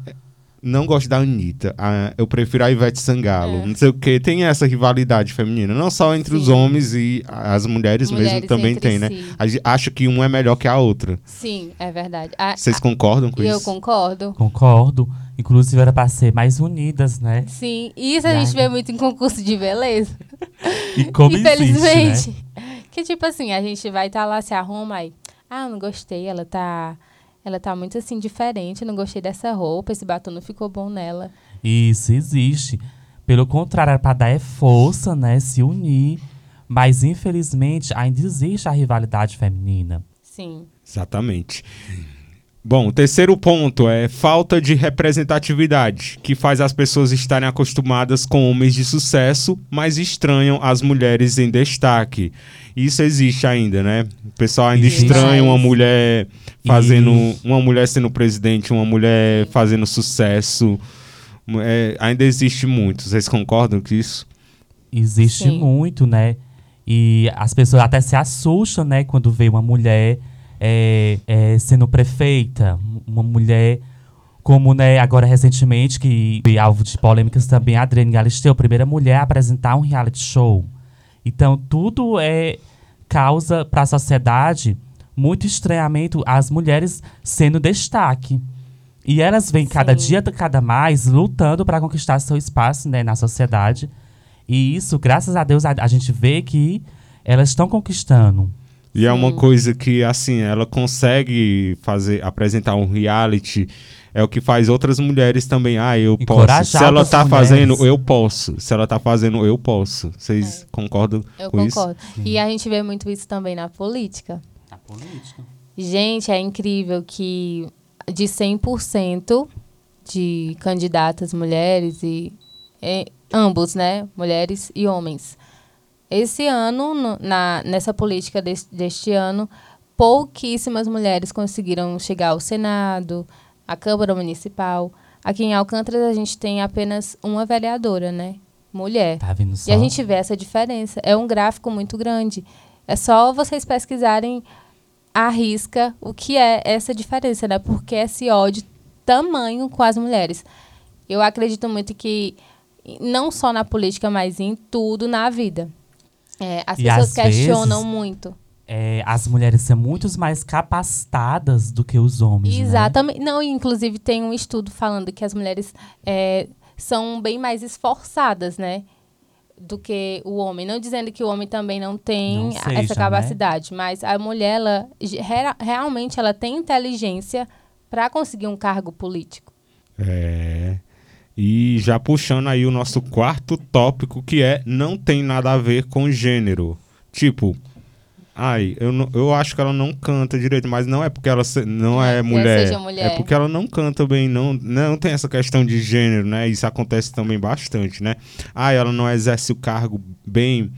Não gosto da Anitta. Ah, eu prefiro a Ivete Sangalo. É. Não sei o que. Tem essa rivalidade feminina. Não só entre os Sim. homens e as mulheres, mesmo Mulheres também entre tem, né? si. A gente acha que uma é melhor que a outra. Sim, é verdade. A- Vocês concordam com a- eu isso? concordo. Concordo. Inclusive era pra ser mais unidas, né? Sim, e isso a E gente aí? vê muito em concurso de beleza. E como Infelizmente. existe, né? Que tipo assim, a gente vai estar lá, se arruma aí. Ah, eu não gostei, ela tá. Ela tá muito assim diferente, eu não gostei dessa roupa, esse batom não ficou bom nela. Isso existe. Pelo contrário, era pra dar é força, né? Se unir. Mas infelizmente ainda existe a rivalidade feminina. Sim. Exatamente. Bom, o terceiro ponto é falta de representatividade, que faz as pessoas estarem acostumadas com homens de sucesso, mas estranham as mulheres em destaque. Isso existe ainda, né? O pessoal ainda Existe. estranha uma mulher fazendo. E- Uma mulher sendo presidente, uma mulher fazendo sucesso. É, ainda existe muito. Vocês concordam com isso? Existe Sim. muito, né? E as pessoas até se assustam, né? Quando vê uma mulher é, é, sendo prefeita. Uma mulher como, né, agora recentemente, que foi alvo de polêmicas também, a Adriane Galisteu, a primeira mulher a apresentar um reality show. Então, tudo é causa para a sociedade muito estranhamento as mulheres sendo destaque. E elas vêm cada Sim. dia, cada mais, lutando para conquistar seu espaço né, na sociedade. E isso, graças a Deus, a, a gente vê que elas estão conquistando. E é uma coisa que, assim, ela consegue fazer, apresentar um reality. É o que faz outras mulheres também. Ah, eu posso. Se ela tá mulheres. fazendo, eu posso. Se ela tá fazendo, eu posso. Vocês concordam Eu com isso? concordo. E a gente vê muito isso também na política. A política. Gente, é incrível que de 100% de candidatas mulheres e é, ambos, né, mulheres e homens. Esse ano, no- na, nessa política des- deste ano, pouquíssimas mulheres conseguiram chegar ao Senado, à Câmara Municipal. Aqui em Alcântara a gente tem apenas uma vereadora, né, mulher. Tá vendo só? E a gente vê essa diferença. É um gráfico muito grande. É só vocês pesquisarem à risca o que é essa diferença, né? Porque esse ódio tamanho com as mulheres. Eu acredito muito que não só na política, mas em tudo na vida. É, as E pessoas questionam vezes, muito. É, as mulheres são muito mais capacitadas do que os homens. né? Exatamente. Não, e inclusive tem um estudo falando que as mulheres é, são bem mais esforçadas, né? Do que o homem. Não dizendo que o homem também não tem Não seja, essa né? capacidade, mas a mulher, ela, realmente, ela tem inteligência para conseguir um cargo político. É. E já puxando aí o nosso quarto tópico, que é não tem nada a ver com gênero. Tipo, ai, eu, não- eu acho que ela não canta direito, mas não é porque ela se- não é Quer mulher, seja mulher. É porque ela não canta bem, não, não tem essa questão de gênero, né? Isso acontece também bastante, né? Ah, ela não exerce o cargo bem,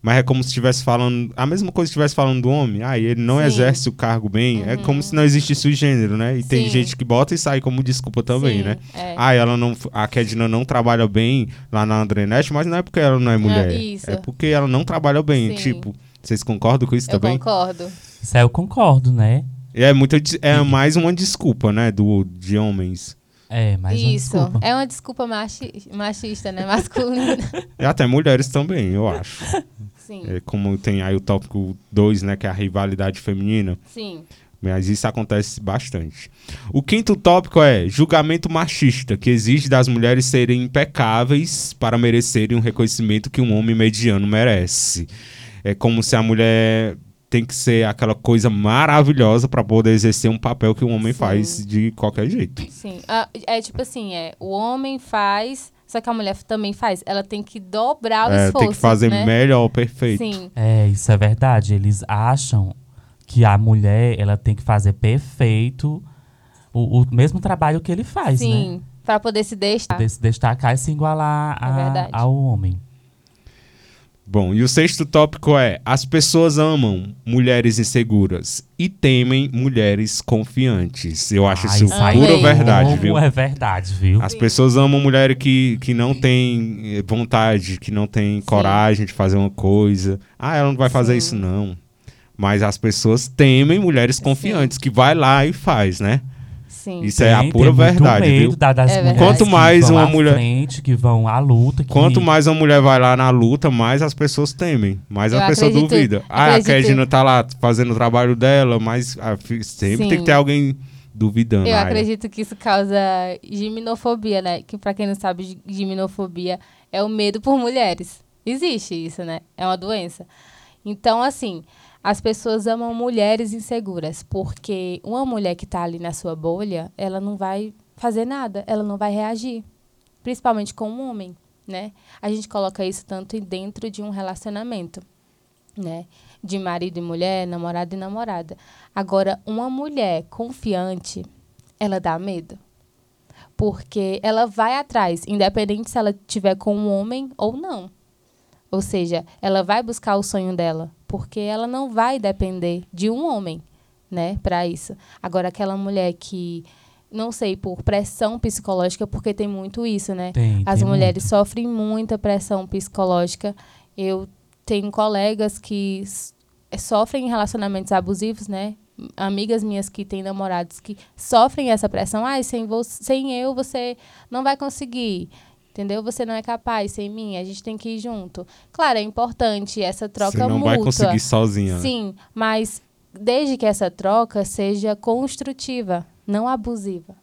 mas é como se estivesse falando. A mesma coisa que estivesse falando do homem. Ah, ele não Sim. Uhum. exerce o cargo bem. É como se não existisse o gênero, né? E tem Sim. gente que bota e sai como desculpa também, Sim, né? é. Ah, ela não. A Kedna não trabalha bem lá na Andrenete, mas não é porque ela não é mulher. isso. É porque ela não trabalha bem. Sim. Tipo, vocês concordam com isso Eu também? concordo. Isso aí eu concordo, né? E É, muita, des- é mais uma desculpa, né? Do, de homens. É, mas uma Isso. desculpa. É uma desculpa machi- machista, né? Masculina. E até mulheres também, eu acho. Sim. É como tem aí o tópico 2, né? Que é a rivalidade feminina. Sim. Mas isso acontece bastante. O quinto tópico é julgamento machista, que exige das mulheres serem impecáveis para merecerem o reconhecimento que um homem mediano merece. É como se a mulher tem que ser aquela coisa maravilhosa para poder exercer um papel que o homem Sim. faz de qualquer jeito. Sim. Ah, é tipo assim, é, o homem faz, só que a mulher também faz. Ela tem que dobrar o É, esforço, tem que fazer né? melhor, perfeito. Sim. É, isso é verdade. Eles acham que a mulher ela tem que fazer perfeito o, o mesmo trabalho que ele faz, né? Sim. Pra poder se. Poder se destacar e se igualar É a- ao homem. Bom, e o sexto tópico é: as pessoas amam mulheres inseguras e temem mulheres confiantes. Eu acho Ai, isso aí pura Amei. verdade, viu? é verdade, viu? As pessoas amam mulheres que, que não têm eh, vontade, que não têm coragem de fazer uma coisa. Ah, ela não vai fazer Sim. isso, não. Mas as pessoas temem mulheres confiantes, que vai lá e faz, né? Sim. Isso é a pura tem muito verdade, medo da- das É mulheres Quanto que mais vão uma à mulher- frente, que vão à luta. Que... Quanto mais uma mulher vai lá na luta, mais as pessoas temem, mais Eu a pessoa acredito- duvida. Ah, a Kedna tá lá fazendo o trabalho dela, mas ah, sempre Sim. tem que ter alguém duvidando. Eu acredito que isso causa giminofobia, né? Que pra quem não sabe, gi- giminofobia é o medo por mulheres. Existe isso, né? É uma doença. Então, assim, as pessoas amam mulheres inseguras, porque uma mulher que tá ali na sua bolha, ela não vai fazer nada, ela não vai reagir. Principalmente com um homem, né? A gente coloca isso tanto dentro de um relacionamento. né? De marido e mulher, namorado e namorada. Agora, uma mulher confiante, ela dá medo. Porque ela vai atrás, independente se ela tiver com um homem ou não. Ou seja, ela vai buscar o sonho dela, porque ela não vai depender de um homem, né, para isso. Agora aquela mulher que não sei, por pressão psicológica, porque tem muito isso, né? Tem, As tem mulheres muito. sofrem muita pressão psicológica. Eu tenho colegas que sofrem relacionamentos abusivos, né? Amigas minhas que têm namorados que sofrem essa pressão. Ai, sem, vo sem eu você não vai conseguir. Entendeu? Você não é capaz, sem mim, a gente tem que ir junto. Claro, é importante essa troca Você não mútua. vai conseguir sozinha. né? Sim, mas desde que essa troca seja construtiva, não abusiva.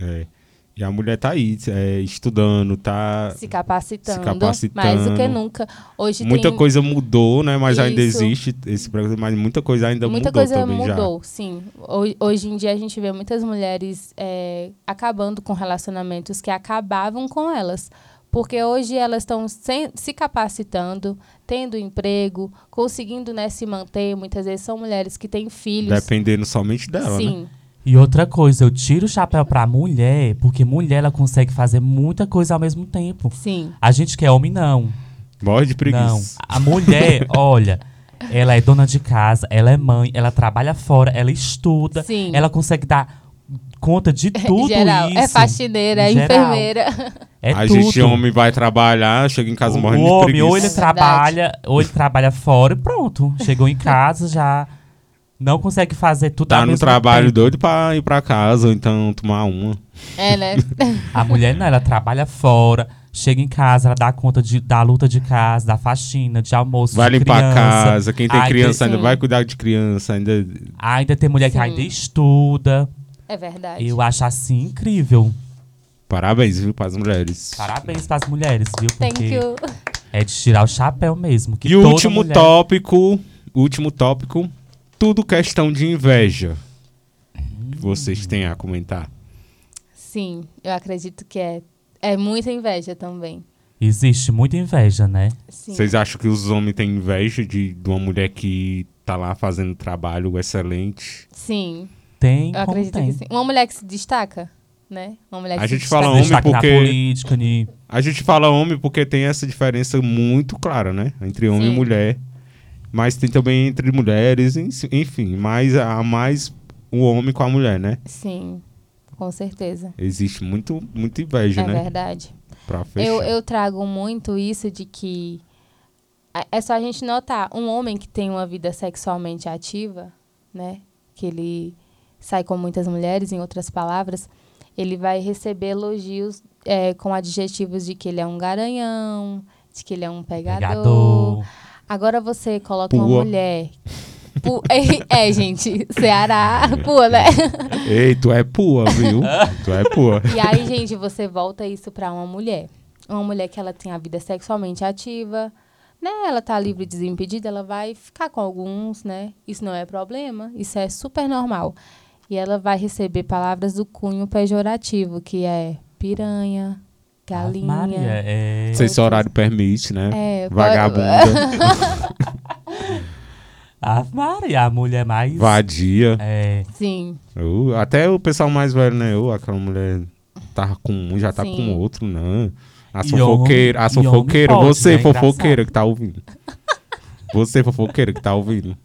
É. E a mulher tá aí, é, estudando, tá. Se capacitando, Se capacitando. mais do que nunca. Hoje Muita tem coisa mudou, né? Mas ainda Isso. existe esse preconceito, mas muita coisa ainda muita mudou coisa também mudou, sim. Ho- Hoje em dia a gente vê muitas mulheres é, acabando com relacionamentos que acabavam com elas. Porque hoje elas estão se, capacitando, tendo emprego, conseguindo né, se manter. Muitas vezes são mulheres que têm já. filhos. Dependendo somente dela, né? E outra coisa, eu tiro o chapéu pra mulher, porque mulher ela consegue fazer muita coisa ao mesmo tempo. sim. A gente que é homem, não. Morre de preguiça. Não. A mulher, olha, ela é dona de casa, ela é mãe, ela trabalha fora, ela estuda, Sim. ela consegue dar conta de tudo geral. isso. É faxineira, é Geral. enfermeira. É a tudo. gente, homem, vai trabalhar, chega em casa o morrendo de homem, preguiça. ou ele Verdade. trabalha, ou ele trabalha fora e pronto. Chegou em casa, já não consegue fazer tudo Tá ao no mesmo trabalho tempo. doido pra ir pra casa, ou então tomar uma. É, né? A mulher não, ela trabalha fora, chega em casa, ela dá conta de, da luta de casa, da faxina, de almoço, Vai de limpar a criança. casa. Quem tem Ai, criança ainda sim. vai cuidar de criança. Ainda... Ainda tem mulher que Sim. ainda estuda. É verdade. Eu acho assim incrível. Parabéns, viu, pras mulheres. Parabéns pras mulheres, viu? Thank Porque you. é de tirar o chapéu mesmo. Que E o último mulher- tópico, último tópico, tudo questão de inveja. Que vocês têm a comentar. Sim, eu acredito que é. É muita inveja também. Existe muita inveja, né? Sim. Vocês acham que os homens têm inveja de, de uma mulher que tá lá fazendo trabalho excelente? Sim, Tem, eu acredito tem. que sim. Uma mulher que se destaca, né? Uma mulher que A se gente fala destaca. homem Destaque porque- na política, ni... A gente fala homem porque tem essa diferença muito clara, né? Entre homem Sim. e mulher. Mas tem também entre mulheres, enfim. Mas há mais o homem com a mulher, né? Sim, com certeza. Existe muito, muita inveja, é né? verdade. Pra fechar. Eu, eu trago muito isso de que é- é só a gente notar um homem que tem uma vida sexualmente ativa, né? Que ele sai com muitas mulheres, em outras palavras, ele vai receber elogios é, com adjetivos de que ele é um garanhão, de que ele é um pegador. Pegador. Agora você coloca uma Pua. mulher. Pu- é, é, gente, Ceará, pua, né? Ei, tu é pua, viu? tu é pua. E aí, gente, você volta isso pra uma mulher. Uma mulher que ela tem a vida sexualmente ativa, né? Ela tá livre e desimpedida, ela vai ficar com alguns, né? Isso não é problema, isso é super normal. E ela vai receber palavras do cunho pejorativo, que é piranha, galinha. Maria, é... Não sei se o horário permite, né? É, pode- Vagabunda, Ave Maria, a mulher mais... vadia. É, Sim, Uh, até o pessoal mais velho, né? Uh, aquela mulher tava com um, já tá Sim. com outro, não. As e homem fofoqueiras, pode, você, né? fofoqueira que tá ouvindo. Você, fofoqueira que tá ouvindo.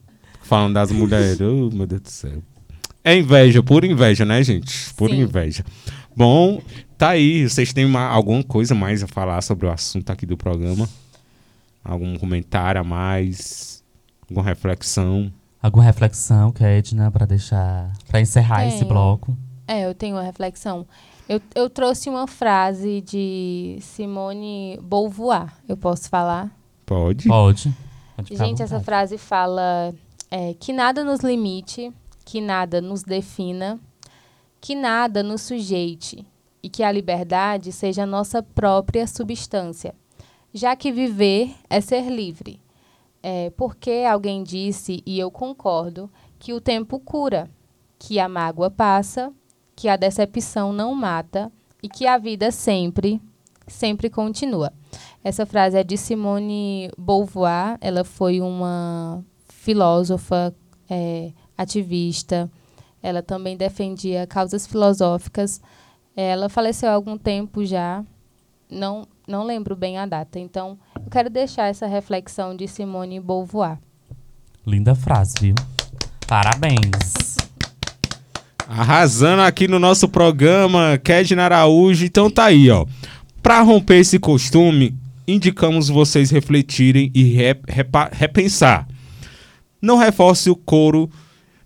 Falando das mulheres. Oh, meu Deus do céu. É inveja, pura inveja, né, gente? Pura Sim. inveja. Bom, tá aí. Vocês têm uma- alguma coisa mais a falar sobre o assunto aqui do programa? Algum comentário a mais? Alguma reflexão? alguma reflexão, Kedna, pra deixar... Pra encerrar esse Tenho. bloco. é, eu tenho uma reflexão. Eu, eu trouxe uma frase de Simone Beauvoir. Eu posso falar? Pode. Pode. Pode Gente, essa frase fala é, que nada nos limite, que nada nos defina, que nada nos sujeite e que a liberdade seja nossa própria substância, já que viver é ser livre. É, porque alguém disse, e eu concordo, que o tempo cura, que a mágoa passa, que a decepção não mata e que a vida sempre, sempre continua. Essa frase é de Simone Beauvoir. Ela foi uma filósofa, é, ativista. Ela também defendia causas filosóficas. Ela faleceu há algum tempo já. Não, não lembro bem a data. Então, eu quero deixar essa reflexão de Simone Beauvoir. Linda frase, viu? Parabéns. Arrasando aqui no nosso programa, Kedna Araújo. Então tá aí, ó. Pra romper esse costume, indicamos vocês refletirem e rep repensar. Não reforce o coro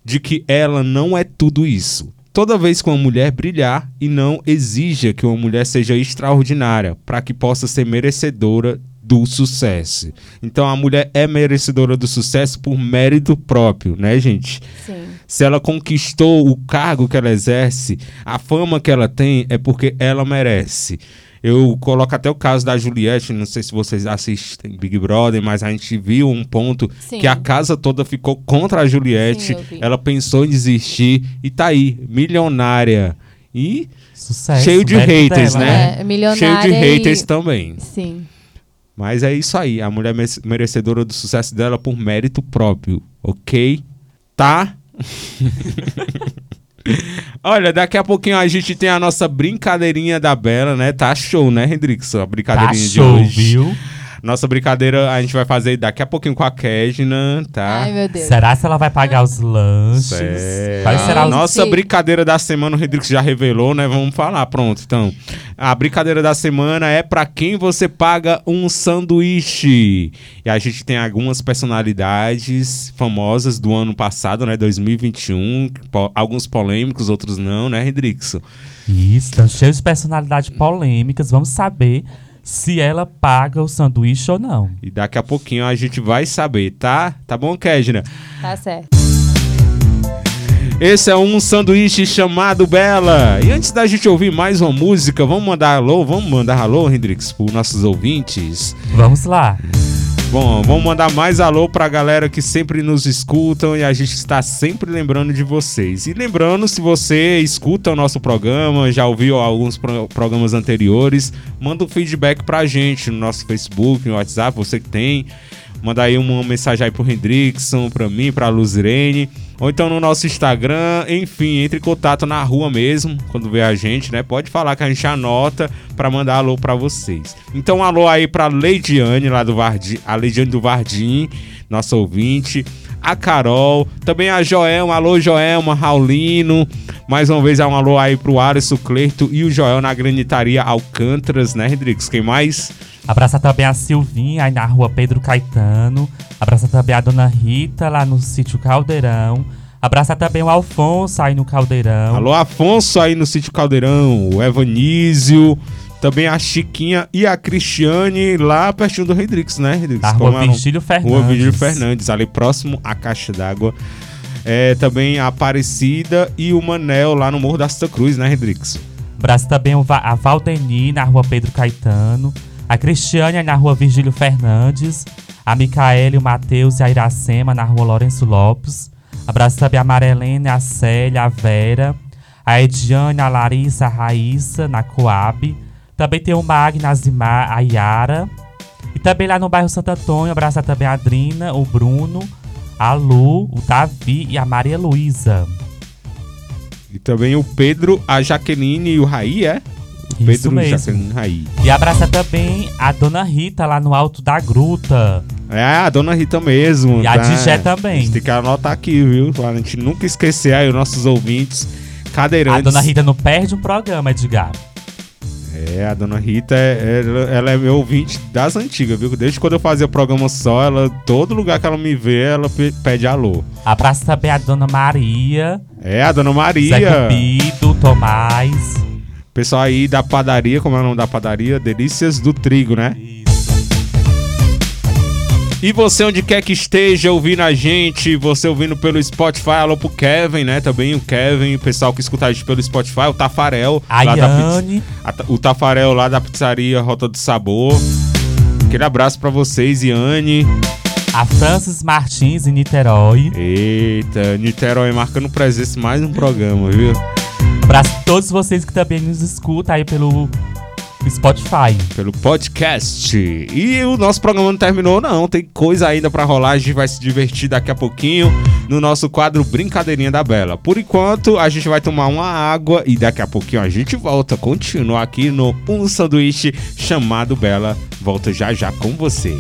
de que ela não é tudo isso. Toda vez que uma mulher brilhar e não exija que uma mulher seja extraordinária para que possa ser merecedora do sucesso. Então a mulher é merecedora do sucesso por mérito próprio, né, gente? Sim. Se ela conquistou o cargo que ela exerce, a fama que ela tem é porque ela merece. Eu coloco até o caso da Juliette, não sei se vocês assistem Big Brother, mas a gente viu um ponto Sim. que a casa toda ficou contra a Juliette. Sim, ela pensou em desistir e tá aí, milionária. E Sucesso. Cheio de mérito haters, dela, né? É, milionária cheio de e- haters também. Sim. Mas é isso aí, a mulher mere- merecedora do sucesso dela por mérito próprio, ok? Tá? Olha, daqui a pouquinho a gente tem a nossa brincadeirinha da Bela, né? Tá show, né, Hendrix? A Tá brincadeirinha show, de hoje. viu? Nossa brincadeira a gente vai fazer daqui a pouquinho com a Kedna, tá? Ai, meu Deus. Será se ela vai pagar os lanches? Quais será os... Nossa Sim. brincadeira da semana, o Hendrix já revelou, né? Vamos falar, pronto. Então, a brincadeira da semana é pra quem você paga um sanduíche. E a gente tem algumas personalidades famosas do ano passado, né? 2021. po- alguns polêmicos, outros não, né, Hendrix? Isso, estão cheios de personalidades polêmicas. Vamos saber se ela paga o sanduíche ou não. E daqui a pouquinho a gente vai saber, tá? Tá bom, Kedna? Tá certo. Esse é um sanduíche chamado Bela. E antes da gente ouvir mais uma música, vamos mandar alô, vamos mandar alô, Hendrix, para nossos ouvintes. Vamos lá. Bom, vamos mandar mais alô pra galera que sempre nos escutam e a gente está sempre lembrando de vocês. E lembrando, se você escuta o nosso programa, já ouviu alguns pro- programas anteriores, manda um feedback pra gente no nosso Facebook, no WhatsApp, você que tem. Manda aí uma mensagem aí pro Hendrickson, pra mim, pra Luzirene. Ou então no nosso Instagram, enfim, entre em contato na rua mesmo, quando vê a gente, né? Pode falar que a gente anota pra mandar alô pra vocês. Então, alô aí pra Leidiane, lá do Vardim, a Leidiane do Vardim, nossa ouvinte. A Carol, também a Joelma, alô Joelma, Raulino. Mais uma vez, um alô aí pro Alisson Clerto e o Joel na granitaria Alcântaras, né, Hendrix? Quem mais? Abraçar também a Silvinha, aí na rua Pedro Caetano. Abraçar também a dona Rita, lá no sítio Caldeirão. Abraçar também o Alfonso, aí no Caldeirão. Alô, Afonso aí no sítio Caldeirão, o Evanísio, também a Chiquinha e a Cristiane lá pertinho do Hendrix, né, Hendrix? Rua Virgílio Fernandes. Rua Virgílio Fernandes, ali próximo à Caixa d'Água. É, também a Aparecida e o Manel lá no Morro da Santa Cruz, né, Hendrix? Abraço também a Valdeni, na rua Pedro Caetano. A Cristiane, na rua Virgílio Fernandes. A Micaele, o Matheus e a Iracema, na rua Lourenço Lopes. Abraço também a Marilene, a Célia, a Vera. A Ediane, a Larissa, a Raíssa, na Coab. Também tem o Magna, a Zimar, a Yara. E também lá no bairro Santo Antônio, abraçar também a Adrina, o Bruno, a Lu, o Davi e a Maria Luísa. E também o Pedro, a Jaqueline e o Raí, é? Isso Pedro, mesmo. Jaqueline e Raí. E abraça também a Dona Rita lá no alto da gruta. É, a dona Rita mesmo. E a tá? Digé A também. gente tem que anotar aqui, viu? Pra gente nunca esquecer aí os nossos ouvintes cadeirantes. A Dona Rita não perde um programa, Edgar. É, a dona Rita, é- ela, ela é meu ouvinte das antigas, viu? Desde quando eu fazia programa só, ela, todo lugar que ela me vê, ela pe- pede alô. Abraça também a Dona Maria, É, a dona Zé Maria. Cupido, Tomás. Pessoal aí da padaria, como é o nome da padaria? Delícias do Trigo, né? Isso. E você, onde quer que esteja ouvindo a gente, você ouvindo pelo Spotify, alô pro Kevin, né? Também o Kevin, o pessoal que escuta a gente pelo Spotify, o Tafarel. A lá da o Tafarel lá da pizzaria Rota do Sabor. Aquele abraço pra vocês, Iane. A Francis Martins em Niterói. Eita, Niterói marcando presença em mais um programa, viu? Abraço a todos vocês que também nos escutam aí pelo Spotify. pelo podcast. E o nosso programa não terminou, não. Tem coisa ainda pra rolar. A gente vai se divertir daqui a pouquinho no nosso quadro Brincadeirinha da Bela. Por enquanto, a gente vai tomar uma água e daqui a pouquinho a gente volta. Continua aqui no Um Sanduíche chamado Bela. Volta já já com você.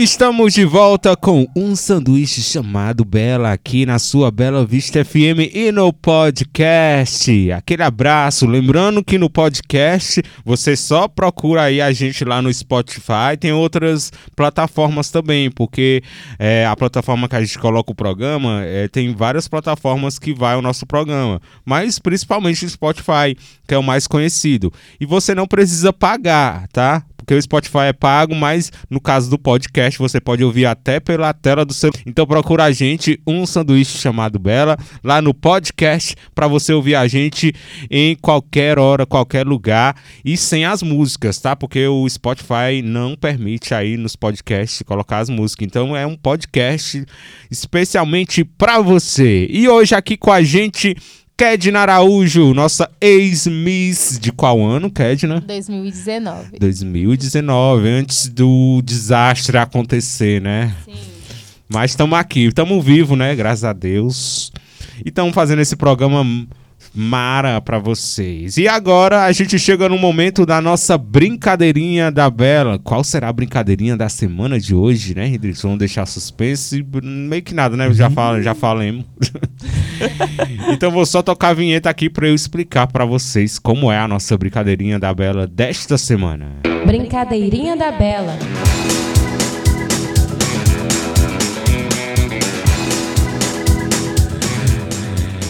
Estamos de volta com um sanduíche chamado Bela aqui na sua Bela Vista FM e no podcast. Aquele abraço. Lembrando que no podcast você só procura aí a gente lá no Spotify. Tem outras plataformas também, porque é, a plataforma que a gente coloca o programa é, tem várias plataformas que vai o nosso programa, mas principalmente o Spotify, que é o mais conhecido. E você não precisa pagar, tá? Porque o Spotify é pago, mas no caso do podcast você pode ouvir até pela tela do seu. Então procura a gente, um sanduíche chamado Bela, lá no podcast, para você ouvir a gente em qualquer hora, qualquer lugar e sem as músicas, tá? Porque o Spotify não permite aí nos podcasts colocar as músicas. Então é um podcast especialmente para você. E hoje aqui com a gente Kedna Araújo, nossa ex-miss de qual ano, Kedna? 2019. 2019, antes do desastre acontecer, né? Sim. Mas estamos aqui, estamos vivos, né? Graças a Deus. E estamos fazendo esse programa mara para vocês. E agora a gente chega no momento da nossa brincadeirinha da Bela. Qual será a brincadeirinha da semana de hoje, né, Hendrix? Vamos deixar suspense. Meio que nada, né? Já, fala, já falamos. então vou só tocar a vinheta aqui para eu explicar para vocês como é a nossa brincadeirinha da Bela desta semana. Brincadeirinha da Bela.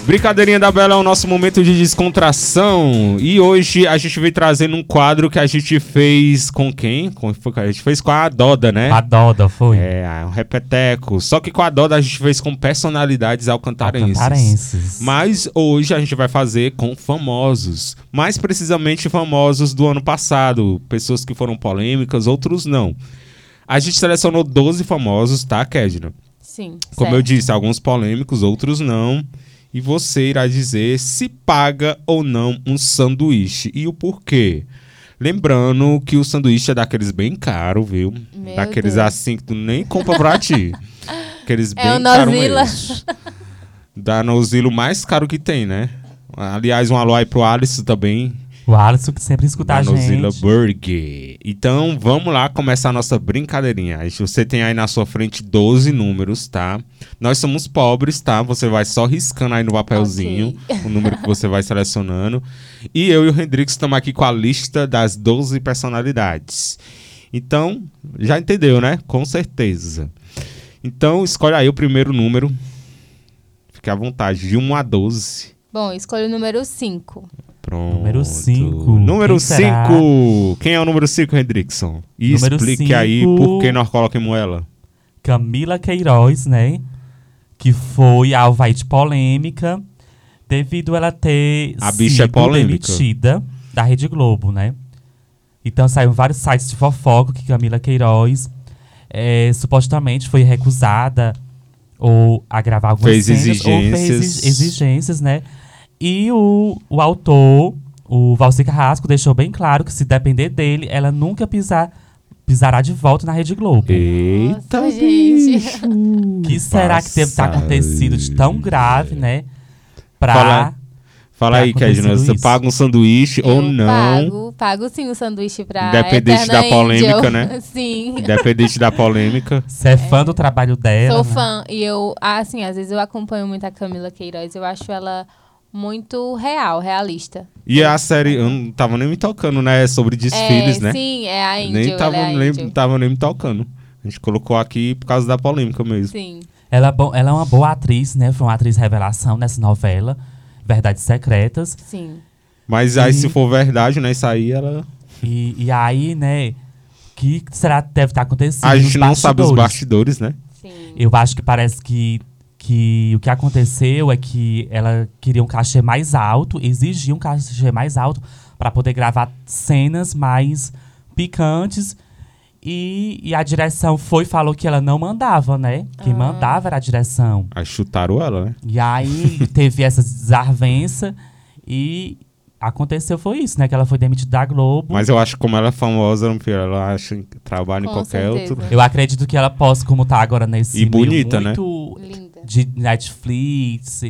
Brincadeirinha da Bela é o nosso momento de descontração. E hoje a gente veio trazendo um quadro que a gente fez com quem? Com, a gente fez com a Doda, né? A Doda foi. É, um repeteco. Só que com a Doda a gente fez com personalidades alcantarenses. Alcantarenses. Mas hoje a gente vai fazer com famosos. Mais precisamente famosos do ano passado. Pessoas que foram polêmicas, outros não. A gente selecionou 12 famosos, tá, Kedna? Sim. Como certo. eu disse, alguns polêmicos, outros não. E você irá dizer se paga ou não um sanduíche e o porquê. Lembrando que o sanduíche é daqueles bem caro, viu? Meu daqueles Deus. assim que tu nem compra pra ti. Aqueles É bem caros mesmo. Da Nozilo mais caro que tem, né? Aliás, um alô aí pro Alisson também. O Alisson que sempre escuta a da Nozila gente. Burger. Então, vamos lá começar a nossa brincadeirinha. Você tem aí na sua frente 12 números, tá? Nós somos pobres, tá? Você vai só riscando aí no papelzinho o número que você vai selecionando. E eu e o Hendrix estamos aqui com a lista das 12 personalidades. Então, já entendeu, né? Com certeza. Então, escolhe aí o primeiro número. Fique à vontade, de 1 a 12. Bom, escolho o número 5. Pronto. Número cinco. Número Quem será? 5. Quem é o número 5, Hendrickson? E Número explique aí cinco. por que nós colocamos ela. Camila Queiroz, né? Que foi alvo aí de polêmica devido ela ter A bicha é sido polêmica. demitida da Rede Globo, né? Então saíram vários sites de fofoca que Camila Queiroz eh, supostamente foi recusada ou a gravar algumas Fez cenas, ou exigências. fez exi- exigências, né? E o, o autor, o Valci Carrasco, deixou bem claro que se depender dele, ela nunca pisar, pisará de volta na Rede Globo. Eita, Nossa, gente. bicho. que será que deve ter acontecido de tão grave, né? Pra. Fala- aí, Kedna, você paga um sanduíche ou Eu não, Pago, pago sim o sanduíche pra Independente Eterna da polêmica, Angel. né? Sim. independente da polêmica. Você é fã do trabalho dela. Sou né? fã. E eu, assim, às vezes eu acompanho muito a Camila Queiroz. Eu acho ela muito real, realista. E a série, eu não tava nem me tocando, né? Sobre desfiles, é, né? Sim, é a Angel. nem tava, é a nem, tava nem me tocando. A gente colocou aqui por causa da polêmica mesmo. Sim. Ela, é ela é uma boa atriz, né? Foi uma atriz revelação nessa novela, Verdades Secretas. Sim. Mas aí, E- se for verdade, né? Isso aí, ela. E, e aí, né? que será que deve estar acontecendo? A gente não sabe os bastidores, né? Sim. Eu acho que parece que, que o que aconteceu é que ela queria um cachê mais alto, exigia um cachê mais alto para poder gravar cenas mais picantes. E, e a direção foi e falou que ela não mandava, né? Quem mandava era a direção. Aí chutaram ela, né? E aí teve essa desavença e, aconteceu foi isso, né? Que ela foi demitida da Globo. Mas eu acho que como ela é famosa, ela acha que trabalha em Com qualquer certeza. outro. Eu acredito que ela possa, como tá agora nesse E bonita, né? muito Linda. De Netflix,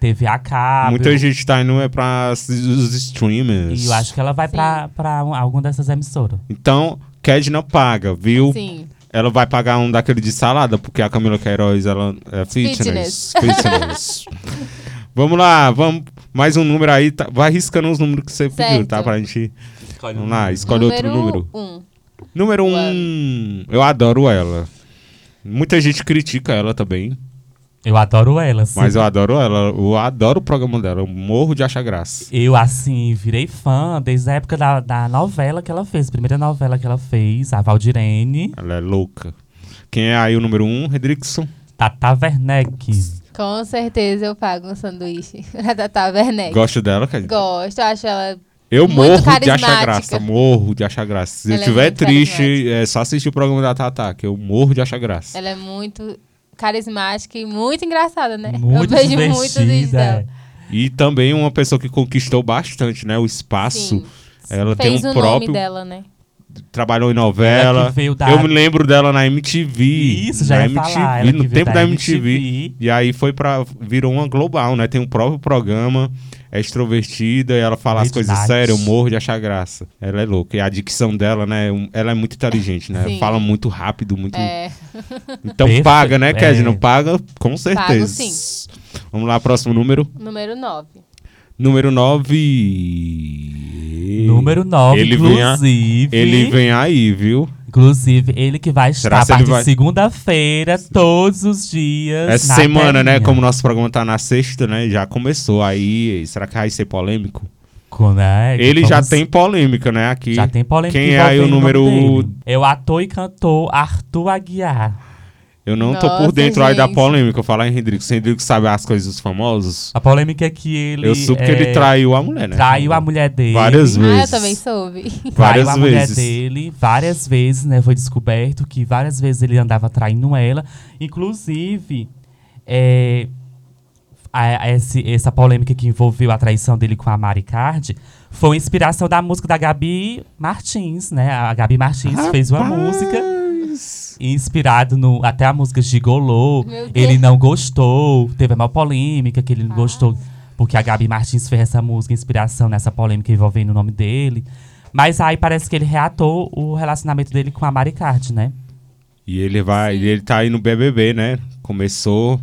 TV a cabo. Muita gente tá indo é pra os streamers. E eu acho que ela vai Sim. pra, pra um- alguma dessas emissoras. Então, Kedna paga, viu? Sim. Ela vai pagar um daquele de salada, porque a Camila Queiroz, ela é fitness. Fitness. vamos lá, vamos. Mais um número aí. tá- vai riscando os números que você pediu, Certo. tá? Pra gente. Vamos lá, escolhe outro número. Um. Número um. Eu adoro ela. Muita gente critica ela também. Eu adoro ela, sim. Mas eu adoro ela. Eu adoro o programa dela. Eu morro de achar graça. Eu, assim, virei fã desde a época da, da novela que ela fez. Primeira novela que ela fez, a Valdirene, Ela é louca. Quem é aí o número um? Redrickson. Tata Werneck. Com certeza eu pago um sanduíche pra Tata Werneck. Gosto dela, Kedna? Gosto, eu acho ela. Eu Muito morro de achar graça, morro de achar graça. Se eu Ela é estiver muito triste, é só assistir o programa da Tata, que eu morro de achar graça. Ela é muito carismática e muito engraçada, né? Muito eu vejo muito vídeos divertida. dela. é. E também uma pessoa que conquistou bastante, né? O espaço. Sim. Ela Fez tem um o próprio. nome dela, né? Trabalhou em Ela novela. que veio da- Eu me lembro dela na MTV. Isso, já na ia MTV, falar. Ela no tempo da MTV. E aí foi pra. virou uma global, né? Tem um próprio programa, é extrovertida e ela fala as coisas Verdade. sérias, eu morro de achar graça. Ela é louca. E a dicção dela, né? Ela é muito inteligente, né? Sim. Fala muito rápido, muito. É, Então Perfeito. paga, né, Ked? É. Não paga? Com certeza. sim. Vamos lá, próximo número. número 9. Número 9. Número 9, Ele vem a- inclusive. Ele vem aí, viu? Inclusive, ele que vai estar a partir vai- de segunda-feira, todos os dias. Essa na semana, né? Como nosso programa tá na sexta, né? Já começou. Aí, será que vai ser polêmico? Com, né, que Ele já tem polêmica, né? Aqui. Já tem polêmica Quem é aí o número-. É o ator e cantor Arthur Aguiar. Eu não tô por Nossa, dentro aí da polêmica. Eu falar em. Se Rodrigo sabe as coisas dos famosos, A polêmica é que ele. eu soube que é, ele traiu a mulher, né? Traiu a mulher dele. Várias Ah, vezes. eu também soube. Várias traiu a mulher vezes. dele várias vezes, né? Foi descoberto que várias vezes ele andava traindo ela. Inclusive, é, a- a- esse- essa polêmica que envolveu a traição dele com a Mari Card foi inspiração da música da Gabi Martins, né? A Gabi Martins fez uma Rapaz. Inspirado no até a música Gigolô. Ele não gostou, teve uma polêmica que ele não gostou porque a Gabi Martins fez essa música inspiração nessa polêmica envolvendo o nome dele. Mas aí parece que ele reatou o relacionamento dele com a Mari Card, né? E ele vai, ele tá aí no BBB, né? Começou.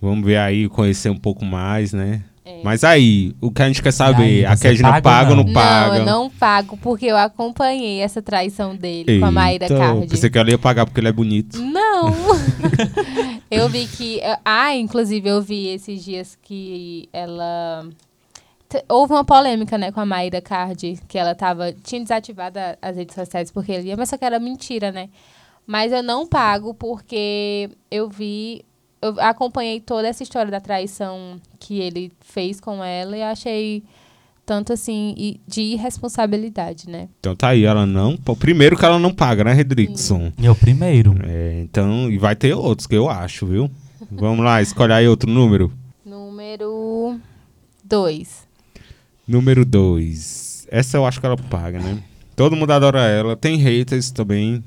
Vamos ver aí, conhecer um pouco mais, né? É. Mas aí, o que a gente quer saber, aí, a Kedna paga paga ou não, não? paga? Não, eu não pago porque eu acompanhei essa traição dele com a Maíra Eita, Card. Pensei que ela ia pagar porque ele é bonito. Não! eu vi que. Ah, inclusive, eu vi esses dias que ela. Houve uma polêmica, né, com a Maíra Card, que ela tava. Tinha desativado as redes sociais porque ele ia, mas só que era mentira, né? Mas eu não pago porque eu vi. Eu acompanhei toda essa história da traição que ele fez com ela e achei tanto assim de irresponsabilidade, né? Então tá aí, ela não. pô, Primeiro que ela não paga, né, Redrickson? E o primeiro. É, então, e vai ter outros que eu acho, viu? Vamos lá, escolhe aí outro número. Número 2. Número 2. Essa eu acho que ela paga, né? Todo mundo adora ela. Tem haters também,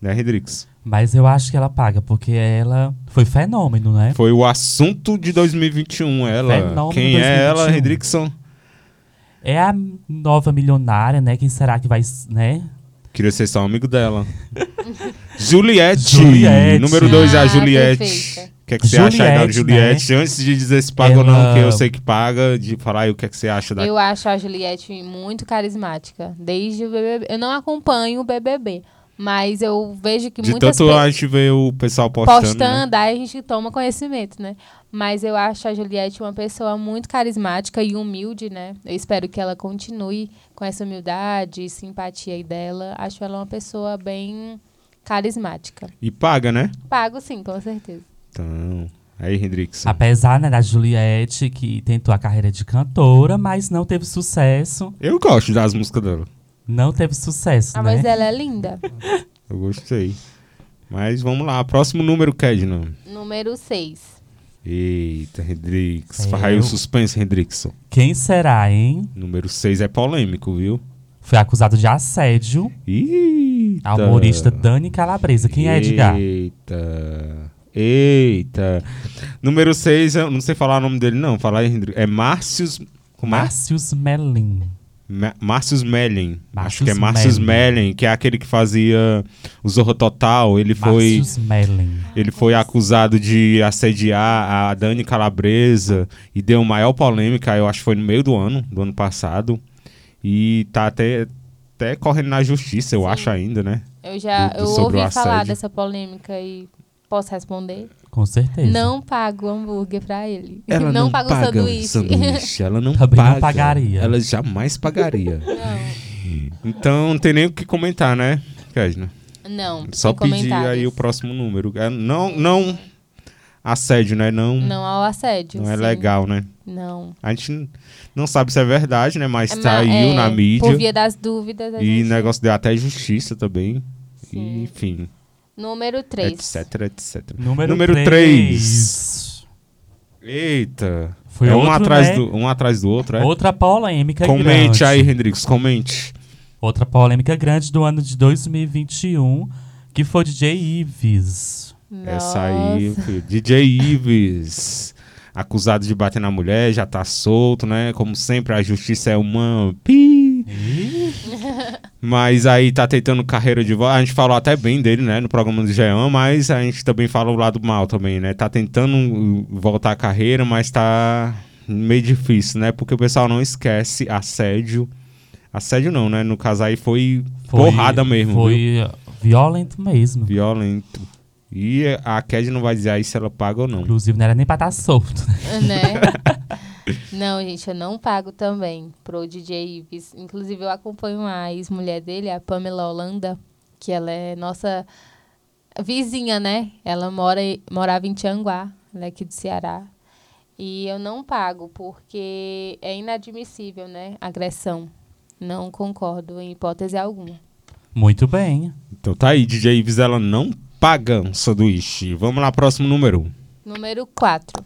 né, Redrix? Mas eu acho que ela paga, porque ela foi fenômeno, né? Foi o assunto de 2021, ela. Fenômeno Quem é ela, 2021? Redrickson? É a nova milionária, né? Quem será que vai, né? Queria ser só amigo dela. Juliette. Juliette. Número 2 é a Ah, Juliette. O que, é que você acha aí da Juliette, Juliette? Antes de dizer se paga ou não, que eu sei que paga, de falar aí o que, é que você acha da Eu acho a Juliette muito carismática. Desde o BBB. Eu não acompanho o BBB. Mas eu vejo que De muitas tanto a gente vê o pessoal postando. né? postando, aí a gente toma conhecimento, né? Mas eu acho a Juliette uma pessoa muito carismática e humilde, né? Eu espero que ela continue com essa humildade e simpatia aí dela. Acho ela uma pessoa bem carismática. E paga, né? Pago sim, com certeza. Então. Aí, Hendrickson. Apesar né, da Juliette, que tentou a carreira de cantora, mas não teve sucesso. Eu gosto das músicas dela. Não teve sucesso, Ah, né? mas ela é linda. Eu gostei. Mas vamos lá. Próximo número, Kedna. Número 6. Eita, Hendrix. É, Faz aí eu- o suspense, Hendrickson. Quem será, hein? Número 6 é polêmico, viu? Foi acusado de assédio Eita. a humorista Dani Calabresa. Quem é, Edgar? Eita. Eita. Número 6, eu não sei falar o nome dele, não. Falar aí, Hendrix. É Márcios. É? Márcios Melin. Márcios Mellen. Acho que é Márcios Mellen. Que é aquele que fazia o Zorro Total. Ele foi. Ele foi acusado de assediar a Dani Calabresa e deu maior polêmica, eu acho que foi no meio do ano, do ano passado. E tá até, até correndo na justiça, eu Sim. acho ainda, né? Eu já Do- eu sobre o ouvi falar dessa polêmica e posso responder? Com certeza. Não pago hambúrguer pra ele. Ela não, pago paga sanduíche. sanduíche. Ela não Também não paga. pagaria. Ela jamais pagaria. Não. Então não tem nem o que comentar, né, Kesna? Não. Só pedir aí o próximo número. É, não, não assédio, né? Não, não, Não ao assédio. é sim. legal, né? Não. A gente não sabe se é verdade, né? Mas É, saiu é, na mídia. Por via das dúvidas. a E gente- negócio deu até justiça também. Sim. E, enfim, Número 3. etc, etc. Número, Número 3. três. Eita. Foi é um outro, atrás né? do um atrás do outro, é? Outra polêmica Comente grande. aí, Hendrix, comente. Outra polêmica grande do ano de 2021, que foi DJ Ives. Essa aí, filho, DJ Ives. Acusado de bater na mulher, já tá solto, né? Como sempre, a justiça é uma. Pi. Mas aí tá tentando carreira de volta. A gente falou até bem dele, né, no programa do Jean, mas a gente também fala o lado mal também, né? Tá tentando voltar a carreira, mas tá meio difícil, né? Porque o pessoal não esquece assédio. Assédio não, né? No caso aí foi, foi- porrada mesmo, viu? Foi violento mesmo. Violento. E a Ked não vai dizer aí se ela paga ou não. Inclusive, não era nem pra estar solto. né? não, gente, eu não pago também pro DJ Ives. Inclusive, eu acompanho a ex-mulher dele, a Pamela Holanda, que ela é nossa vizinha, né? Ela mora, morava em Tianguá, ela é aqui do Ceará. E eu não pago, porque é inadmissível, né? Agressão. Não concordo em hipótese alguma. Muito bem. Então tá aí, DJ Ives, ela não paga um sanduíche. Vamos lá, próximo número. Número 4.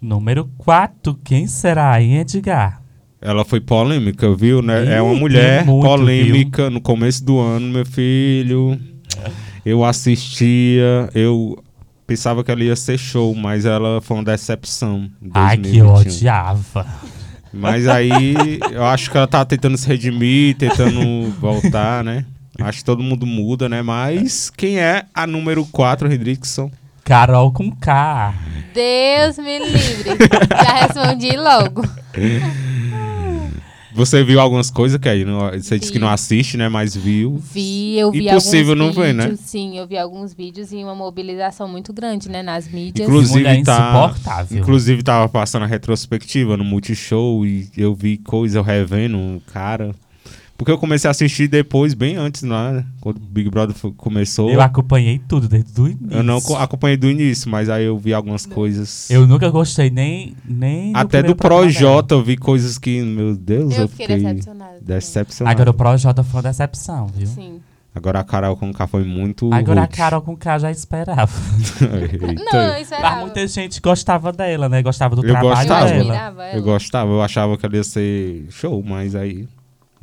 Número 4, quem será, hein, Edgar? Ela foi polêmica, viu? Né? é uma Ih, mulher muito, polêmica no começo do ano, meu filho. Eu assistia, eu pensava que ela ia ser show, mas ela foi uma decepção. Ai, que 2021. odiava. Mas aí eu acho que ela tá tentando se redimir, tentando voltar, né? Acho que todo mundo muda, né? Mas quem é a número 4, Hendrickson? Carol com K. Deus me livre. Já respondi logo. Você viu algumas coisas, Kelly? Não- Você disse que Vi. não assiste, né? Mas viu. Vi, eu vi Impossível alguns não ver, vídeos. né? Sim, eu vi alguns vídeos e uma mobilização muito grande, né, nas mídias. Inclusive, mulher tá, insuportável. inclusive tava passando a retrospectiva no Multishow e eu vi coisa, eu revendo, cara. Porque eu comecei a assistir depois, bem antes, né? Quando o Big Brother começou. Eu acompanhei tudo desde o início. Eu não co- acompanhei do início, mas aí eu vi algumas coisas. Eu nunca gostei nem, nem Até do dela. Projota eu vi coisas que, meu Deus, eu, eu fiquei decepcionada. também. decepcionado. Agora o Projota foi uma decepção, viu? Sim. Agora a Carol com K foi muito. Agora a rude. Carol com K já esperava. Eita. Não, eu Mas esperava. muita gente gostava dela, né? Gostava do Eu trabalho gostava. Eu dela. ela. Eu gostava, eu achava que ela ia ser show, mas aí.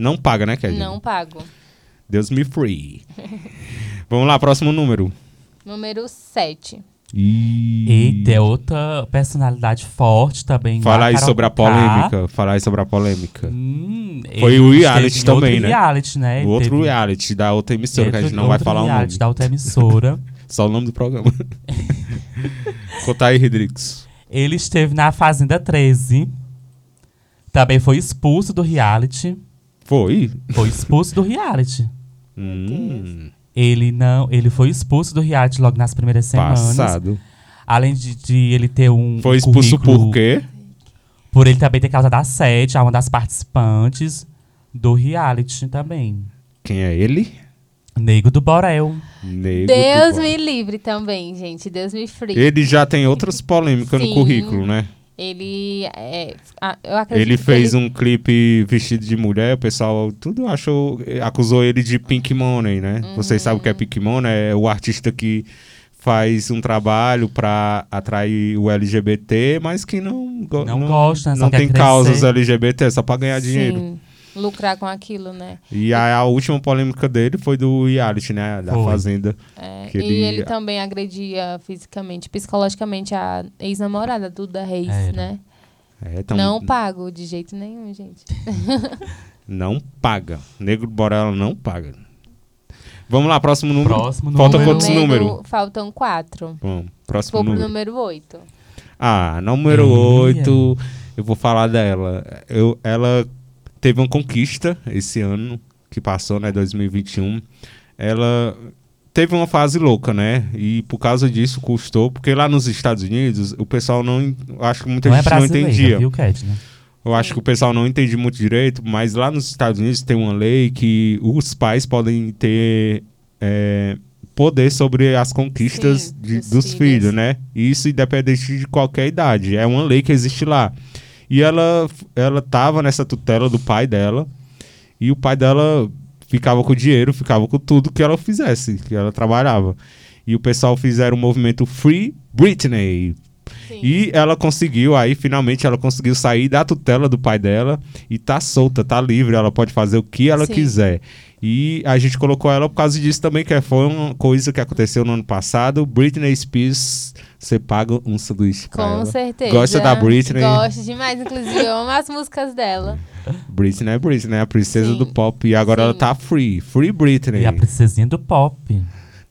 Não paga, né, Kelly? Não pago. Deus me free. Vamos lá, próximo número. Número 7. Eita, é outra personalidade forte também. igual Fala aí sobre a polêmica. Fala aí sobre a polêmica. Hum, Foi o reality também, outro né? reality, né? o outro Teve- reality da outra emissora, que a gente outro- não vai falar o nome. reality da outra emissora. Só o nome do programa. Conta aí, Rodrigues. Ele esteve na Fazenda 13. Também foi expulso do reality. Foi? Foi expulso do reality. Hum, Ele não, ele foi expulso do reality logo nas primeiras semanas. passado. Além de, de ele ter um Foi expulso currículo- por quê? Por ele também ter causado assédio a uma das participantes do reality também. Quem é ele? Nego do Borel. Nego Deus do me livre também, gente. Deus me free. Ele já tem outras polêmicas no Sim. currículo, né? Ele é, ah, eu acredito Ele fez ele- um clipe vestido de mulher, o pessoal tudo achou, acusou ele de Pink Money, né? Vocês sabem o que é Pink Money? É o artista que faz um trabalho pra atrair o LGBT, mas que não, go- Não gosta, não tem crescer. causas LGBT, é só pra ganhar dinheiro. Lucrar com aquilo, né? E a, a última polêmica dele foi do reality, né? Da Foi. Fazenda. É, E ele- ele também agredia fisicamente, psicologicamente a ex-namorada Duda Reis, Era. né? É, então, Não pago de jeito nenhum, gente. não paga. Negro Borella não paga. Vamos lá, próximo número. Próximo Falta número. quantos números? Faltam quatro. Bom, próximo Vou pro número. número oito. Ah, número. 8, eu vou falar dela. Eu, ela teve uma conquista esse ano que passou, né, 2021. Ela teve uma fase louca, né? E por causa disso custou, porque lá nos Estados Unidos o pessoal não, acho que muita Não é gente não brasileira, entendia. viu, Kedna? Eu acho que o pessoal não entende muito direito, mas lá nos Estados Unidos tem uma lei que os pais podem ter é, poder sobre as conquistas Sim, de- dos dos filhos. filhos, né? Isso independente de qualquer idade. É uma lei que existe lá. E ela, ela tava nessa tutela do pai dela, e o pai dela ficava com o dinheiro, ficava com tudo que ela fizesse, que ela trabalhava. E o pessoal fizeram o movimento Free Britney, Sim. e ela conseguiu, aí finalmente ela conseguiu sair da tutela do pai dela e tá solta, tá livre, ela pode fazer o que ela Sim. quiser. E a gente colocou ela por causa disso também, que foi uma coisa que aconteceu no ano passado. Britney Spears, você paga um sanduíche pra Com ela. certeza. Gosta da Britney? Gosto demais, inclusive eu amo as músicas dela. Britney é Britney, a princesa Sim. do pop. E agora Sim. ela tá free, free Britney. E a princesinha do pop.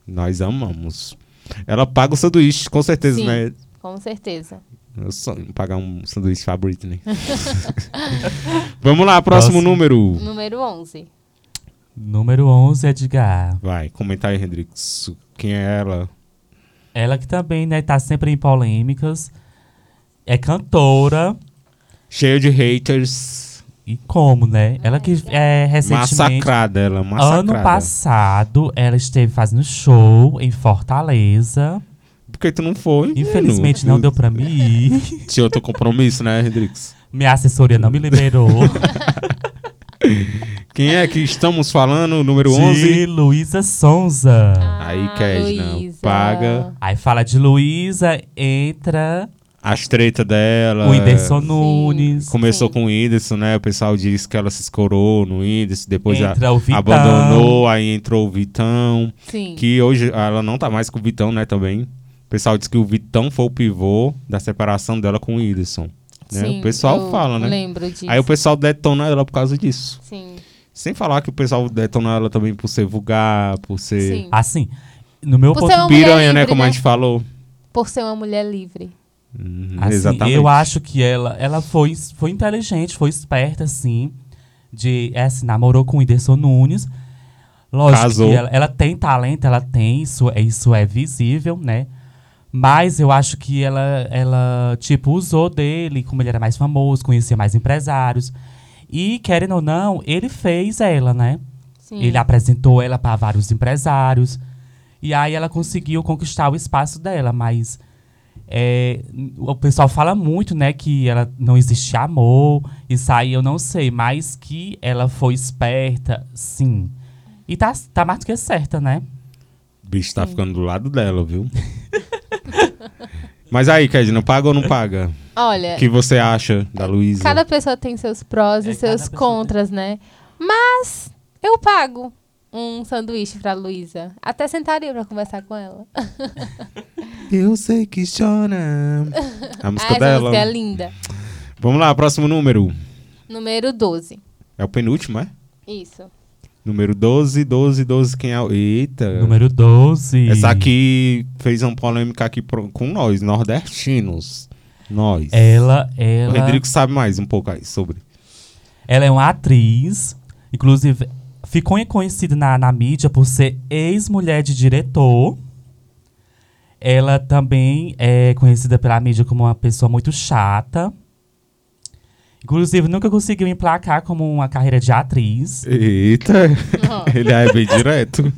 Nós amamos. Ela paga o sanduíche, com certeza, Sim. né? Com certeza. Eu sonho pagar um sanduíche pra Britney. Vamos lá, próximo, Próximo. número. Número 11. Número 11, Edgar. Vai, comenta aí, Hendrix. Quem é ela? Ela que também, né, tá sempre em polêmicas. É cantora. Cheia de haters. E como, né? Ela que é recentemente... Massacrada ela, massacrada. Ano passado, ela esteve fazendo show em Fortaleza. Por que tu não foi? Infelizmente, não deu pra mim ir. Tinha outro compromisso, né, Hendrix? Minha assessoria não me liberou. Quem é que estamos falando? Número de 11? Luísa Sonza. Aí, Ah, Kedna, Luísa. paga. Aí fala de Luísa, entra As tretas dela. o Whindersson Nunes. Começou Sim. com o Whindersson, né? O pessoal disse que ela se escorou no Whindersson, depois já Entra o Vitão. abandonou, aí entrou o Vitão. Sim. Que hoje ela não tá mais com o Vitão, né, também. O pessoal diz que o Vitão foi o pivô da separação dela com o Whindersson. Né? Sim, o pessoal eu fala, né? lembro disso. Aí o pessoal detona ela por causa disso. Sim, Sem falar que o pessoal detona ela também por ser vulgar, por ser sim. Assim, no meu Por ponto ser uma mulher piranha, né? livre, Como a né? gente falou. Por ser uma mulher livre. Uhum, Assim, exatamente. Eu acho que ela, ela foi, foi inteligente, foi esperta, assim. De, é, assim, namorou com o Whindersson Nunes. Lógico Casou. que ela, ela tem talento, ela tem, isso, é- isso é visível, né? Mas eu acho que ela, ela, tipo, usou dele, como ele era mais famoso, conhecia mais empresários. E, querendo ou não, ele fez ela, né? Sim. Ele apresentou ela para vários empresários. E aí ela conseguiu conquistar o espaço dela, mas é, o pessoal fala muito, né, que ela não existe amor. Isso aí eu não sei, mas que ela foi esperta, sim. E tá, tá mais do que certa, né? O bicho tá ficando do lado dela, viu? Mas aí, Kedna, paga ou não paga? Olha, O que você acha da Luísa? cada pessoa tem seus prós É, e seus contras, né? Mas eu pago um sanduíche pra Luísa. Até sentaria pra conversar com ela. Eu sei que chora. A Ah, música essa dela. música é linda. Vamos lá, próximo número. Número 12. É o penúltimo, é? Isso. Número 12, 12, 12, quem é? o- Eita. Número 12. Essa aqui fez uma polêmica aqui pro- com nós, nordestinos. Nós. Ela, O ela, Rodrigo sabe mais um pouco aí sobre. ela é uma atriz. Inclusive, ficou conhecida na, na mídia por ser ex-mulher de diretor. Ela também é conhecida pela mídia como uma pessoa muito chata. Inclusive, nunca conseguiu emplacar como uma carreira de atriz. Eita, ele é bem direto.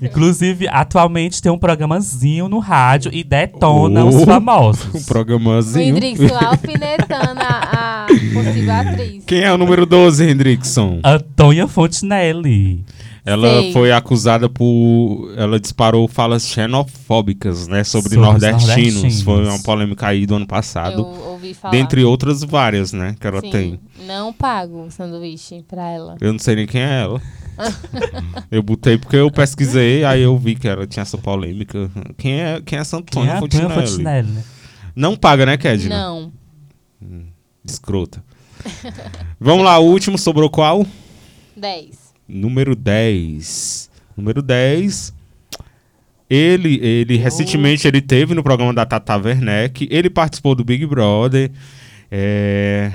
Inclusive, atualmente tem um programazinho no rádio e detona Oh. os Um famosos. O programazinho. Hendrickson alfinetando a, a possível atriz. Quem é o número 12, Hendrickson? Antônia Fontinelli. Ela Sei. foi acusada por. Ela disparou falas xenofóbicas, né? Sobre, Sobre os nordestinos. nordestinos. Foi uma polêmica aí do ano Eu passado. ouvi falar. Dentre outras várias, né? Que ela Sim, tem. Não pago o sanduíche pra ela. Eu não sei nem quem é ela. eu botei porque eu pesquisei, aí eu vi que ela tinha essa polêmica. Quem é, quem é essa Quem é Fontinelli? Fontinelli, né? Não paga, né, Kedna? Não. Escrota. Vamos lá, o último sobrou qual? 10. Número 10. Número 10. Ele, ele recentemente ele teve no programa da Tata Werneck. Ele participou do Big Brother. É,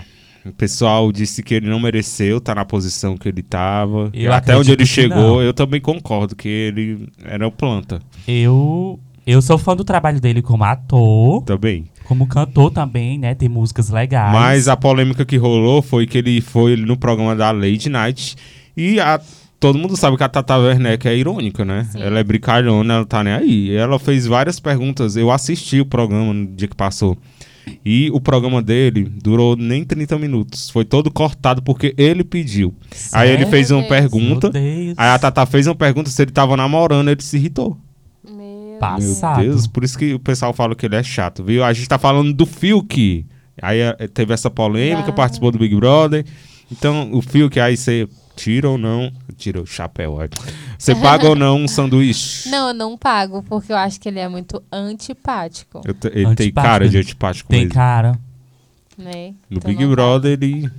o pessoal disse que ele não mereceu estar na posição que ele estava. Eu Até onde ele chegou, não. eu também concordo que ele era o planta. Eu, eu sou fã do trabalho dele como ator, Também. como cantor também, né? Tem músicas legais. Mas a polêmica que rolou foi que ele foi no programa da Lady Night e a- todo mundo sabe que a Tata Werneck é irônica, né? Sim. Ela é brincalhona, ela tá nem aí. E ela fez várias perguntas. Eu assisti o programa no dia que passou. E o programa dele durou nem 30 minutos. Foi todo cortado porque ele pediu. Aí ele Sério? fez uma pergunta. Meu Deus. Aí a Tata fez uma pergunta se ele tava namorando, ele se irritou. Meu Passado. Meu Deus, por isso que o pessoal fala que ele é chato, viu? A gente tá falando do Fiuk. Aí eh, teve essa polêmica, Ah. participou do Big Brother. Então, o Fiuk aí você tira ou não. Tira o chapéu, ótimo. Você paga ou não um sanduíche? Não, eu não pago, porque eu acho que ele é muito antipático, Eu te- ele tem Antipático. cara de antipático Tem mesmo. cara. né? No Então Big não Brother, ele.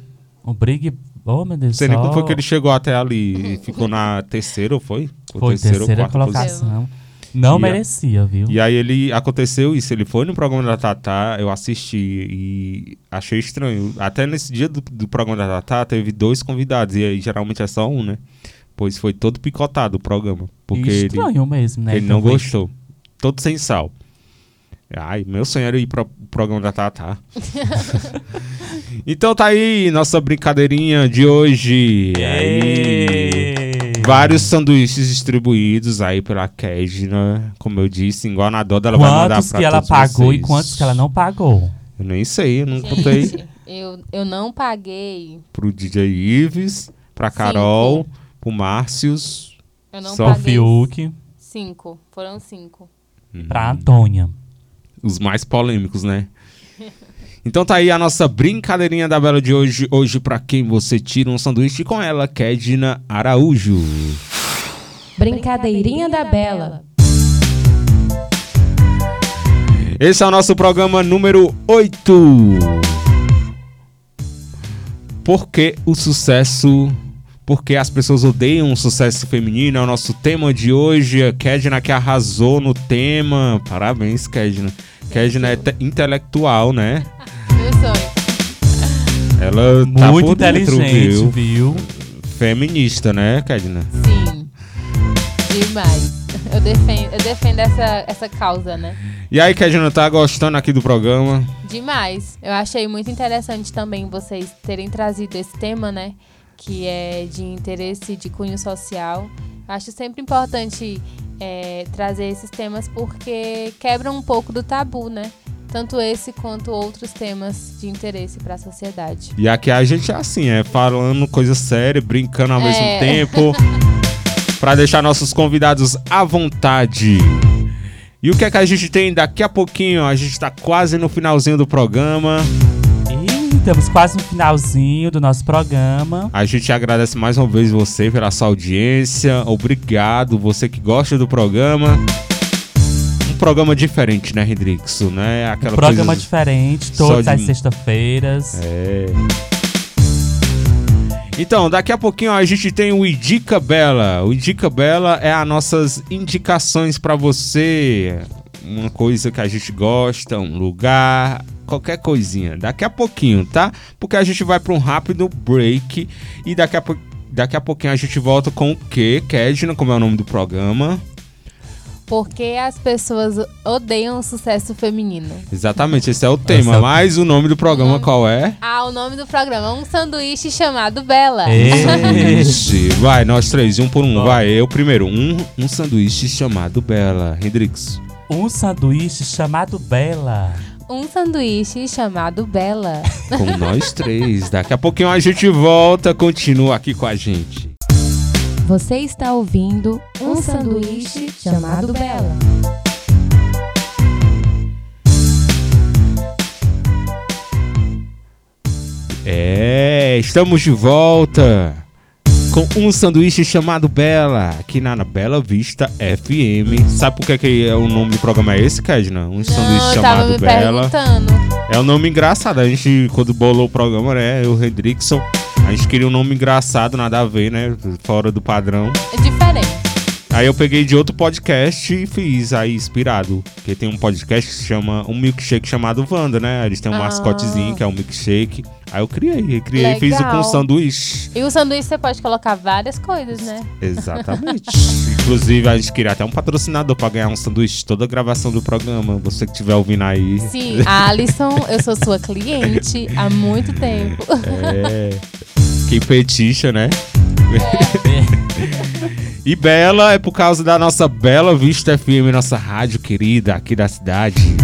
O Brig. Oh, meu Deus Não sei nem como foi que ele chegou até ali. E ficou na terceira, ou foi? Ou Foi terceira, ou quarta colocação. Não E merecia, viu? E aí ele aconteceu isso, ele foi no programa da Tatá, eu assisti e achei estranho. Até nesse dia do, do programa da Tatá teve dois convidados, e aí geralmente é só um, né? Pois foi todo picotado o programa. Porque E ele, estranho mesmo, né? ele não gostou. Todo sem sal. Ai, meu sonho era ir para o programa da Tatá. então tá aí nossa brincadeirinha de hoje. Aí, Ê! Vários sanduíches distribuídos aí pela Kedna, como eu disse, igual na Doda, ela vai mandar Quantos pra que ela todos pagou vocês. e quantos que ela não pagou? Eu nem sei, eu não contei eu, eu não paguei. pro DJ Ives, pra Carol, pro Márcios. Eu não Só paguei. Fiuk Cinco. Foram cinco. pra Antônia. Os mais polêmicos, né? Então tá aí a nossa brincadeirinha da Bela de hoje. Hoje, pra quem você tira um sanduíche com ela, Kedna Araújo. Brincadeirinha da Bela. Esse é o nosso programa número 8. Por que o sucesso. Porque as pessoas odeiam o sucesso feminino. É o nosso tema de hoje. A Kedna que arrasou no tema. Parabéns, Kedna. Kedna é te- intelectual, né? Sonho. Ela tá Muito por dentro, inteligente, viu? viu? Feminista, né, Kedna? Sim. Demais. Eu defendo, eu defendo essa, essa causa, né? E aí, Kedna, tá gostando aqui do programa? Demais. Eu achei muito interessante também vocês terem trazido esse tema, né? Que é de interesse de cunho social. Acho sempre importante é, trazer esses temas porque quebram um pouco do tabu, né? Tanto esse quanto outros temas de interesse para a sociedade. E aqui a gente é assim, é falando coisa séria, brincando ao É. mesmo tempo, Pra deixar nossos convidados à vontade. E o que é que a gente tem daqui a pouquinho? A gente tá quase no finalzinho do programa. E estamos quase no finalzinho do nosso programa. A gente agradece mais uma vez você pela sua audiência. Obrigado, você que gosta do programa. Programa diferente, né, Hendrixo? Né? Aquela Um programa coisa... diferente, todas de- as sextas-feiras. É. Então, daqui a pouquinho a gente tem o Indica Bela. O Indica Bela é as nossas indicações pra você. Uma coisa que a gente gosta, um lugar, qualquer coisinha. Daqui a pouquinho, tá? Porque a gente vai pra um rápido break e daqui a, daqui a pouquinho a gente volta com o quê? Kedna, como é o nome do programa. Porque as pessoas odeiam o sucesso feminino. Exatamente, esse é o tema. é o- Mas o nome do programa qual é? Ah, o nome do programa é um sanduíche chamado Bela. Ei. Sanduíche. Vai, nós três, um por um. Vai, eu primeiro. Um, um sanduíche chamado Bela. Hendrix. Um sanduíche chamado Bela. Um sanduíche chamado Bela. Com nós três. Daqui a pouquinho a gente volta. Continua aqui com a gente. Você está ouvindo um sanduíche chamado Bela. É, estamos de volta com um sanduíche chamado Bela, aqui na Bela Vista FM. Sabe por que, que é o nome do programa é esse, Kedna? Um sanduíche Não, chamado Bela. É um nome engraçado. A gente, quando bolou o programa, né? Eu, Redrickson, a gente queria um nome engraçado, nada a ver, né? Fora do padrão. É diferente. Aí eu peguei de outro podcast e fiz aí inspirado. Porque tem um podcast que se chama um milkshake chamado Wanda, né? Eles têm um Ah. mascotezinho que é um milkshake. Aí eu criei, criei e fiz com Legal. sanduíche. E o sanduíche você pode colocar várias coisas, né? Exatamente. Inclusive, a gente queria até um patrocinador pra ganhar um sanduíche toda a gravação do programa. Você que estiver ouvindo aí. Sim, Alisson, eu sou sua cliente há muito tempo. É. Que petixa, né? e Bela é por causa da nossa Bela Vista FM, nossa rádio querida aqui da cidade.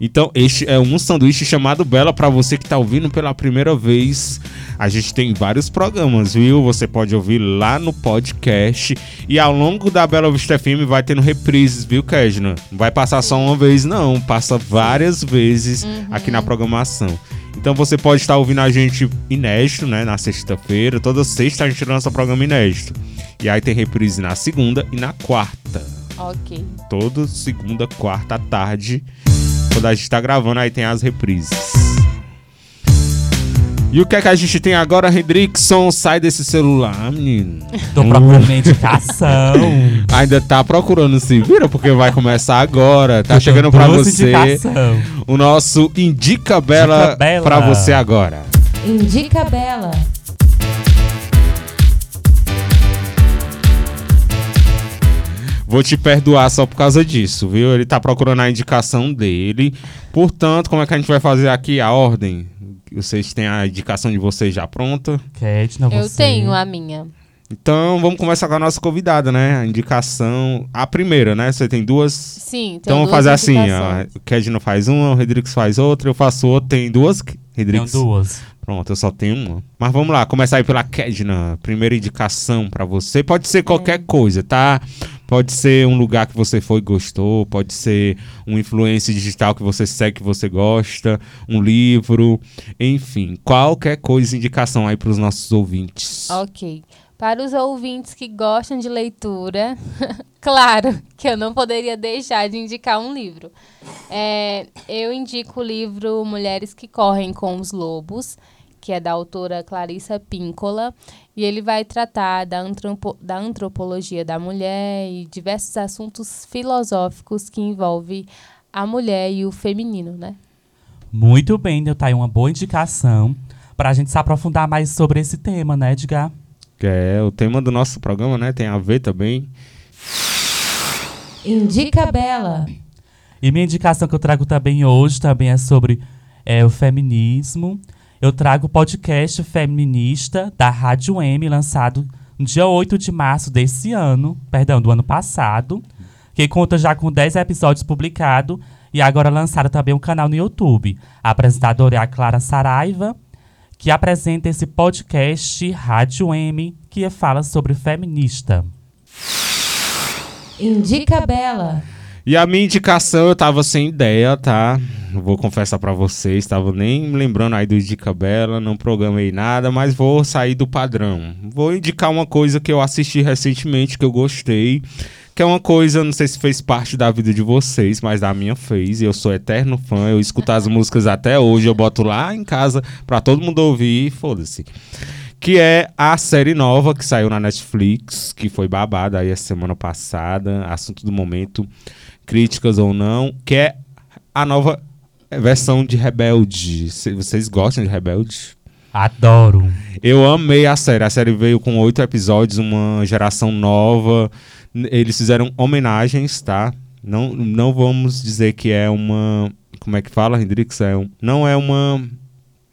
Então, este é um sanduíche chamado Bela para você que tá ouvindo pela primeira vez. A gente tem vários programas, viu? Você pode ouvir lá no podcast. E ao longo da Bela Vista FM vai tendo reprises, viu, Kesna? Não vai passar só uma vez, não. Passa várias vezes aqui na programação. Então você pode estar ouvindo a gente inédito, né? Na sexta-feira. Toda sexta a gente lança programa inédito. E aí tem reprise na segunda e na quarta. ok. Toda segunda, quarta à tarde. Quando a gente tá gravando, aí tem as reprises. E o que é que a gente tem agora, Hendrickson? Sai desse celular, menino. Tô procurando uma indicação. Ainda tá procurando se vira, porque vai começar agora. Tá Eu chegando tô pra você indicação. o nosso Indica Bela, Indica Bela. pra você agora. Indica Bela. Vou te perdoar só por causa disso, viu? Ele tá procurando a indicação dele. Portanto, como é que a gente vai fazer aqui a ordem? Vocês têm a indicação de vocês já pronta? Ketna, Eu você. tenho a minha. Então, vamos começar com a nossa convidada, né? A indicação. A primeira, né? Você tem duas. Sim, tem Então, vamos fazer assim: ó, o Kedno faz uma, o Rodrigues faz outra, eu faço outra. Tem duas? Tenho Rodrigues? duas. Pronto, eu só tenho uma. Mas vamos lá, começar aí pela Kedna. Primeira indicação pra você. Pode ser qualquer coisa, tá? Pode ser um lugar que você foi e gostou, pode ser um influência digital que você segue, que você gosta, um livro, enfim, qualquer coisa, indicação aí pros nossos ouvintes. Ok. Para os ouvintes que gostam de leitura, claro que eu não poderia deixar de indicar um livro. É, eu indico o livro Mulheres que Correm com os Lobos, que é da autora Clarissa Píncola, e ele vai tratar da, antropo- da antropologia da mulher e diversos assuntos filosóficos que envolvem a mulher e o feminino, né? Muito bem, então tá aí uma boa indicação pra gente se aprofundar mais sobre esse tema, né, Edgar? Que é o tema do nosso programa, né? Tem a ver também. Indica Bela. E minha indicação que eu trago também hoje também é sobre é, o feminismo. Eu trago o podcast feminista da Rádio M, lançado no dia 8 de março desse ano, perdão, do ano passado, que conta já com 10 episódios publicados e agora lançaram também um canal no YouTube. A apresentadora é a Clara Saraiva, que apresenta esse podcast Rádio M, que fala sobre feminista. Indica Bela. E a minha indicação eu tava sem ideia, tá? Vou confessar pra vocês, tava nem lembrando aí do Dica Bela, não programei nada, mas vou sair do padrão. Vou indicar uma coisa que eu assisti recentemente que eu gostei, que é uma coisa, não sei se fez parte da vida de vocês, mas da minha fez, e eu sou eterno fã, eu escuto as músicas até hoje, eu boto lá em casa pra todo mundo ouvir foda-se que é a série nova que saiu na Netflix, que foi babada aí a semana passada, assunto do momento, críticas ou não, que é a nova versão de Rebelde. Se- Vocês gostam de Rebelde? Adoro. Eu amei a série. A série veio com oito episódios, uma geração nova. Eles fizeram homenagens, tá? Não, não vamos dizer que é uma. Como é que fala, Hendrix? É um, não é uma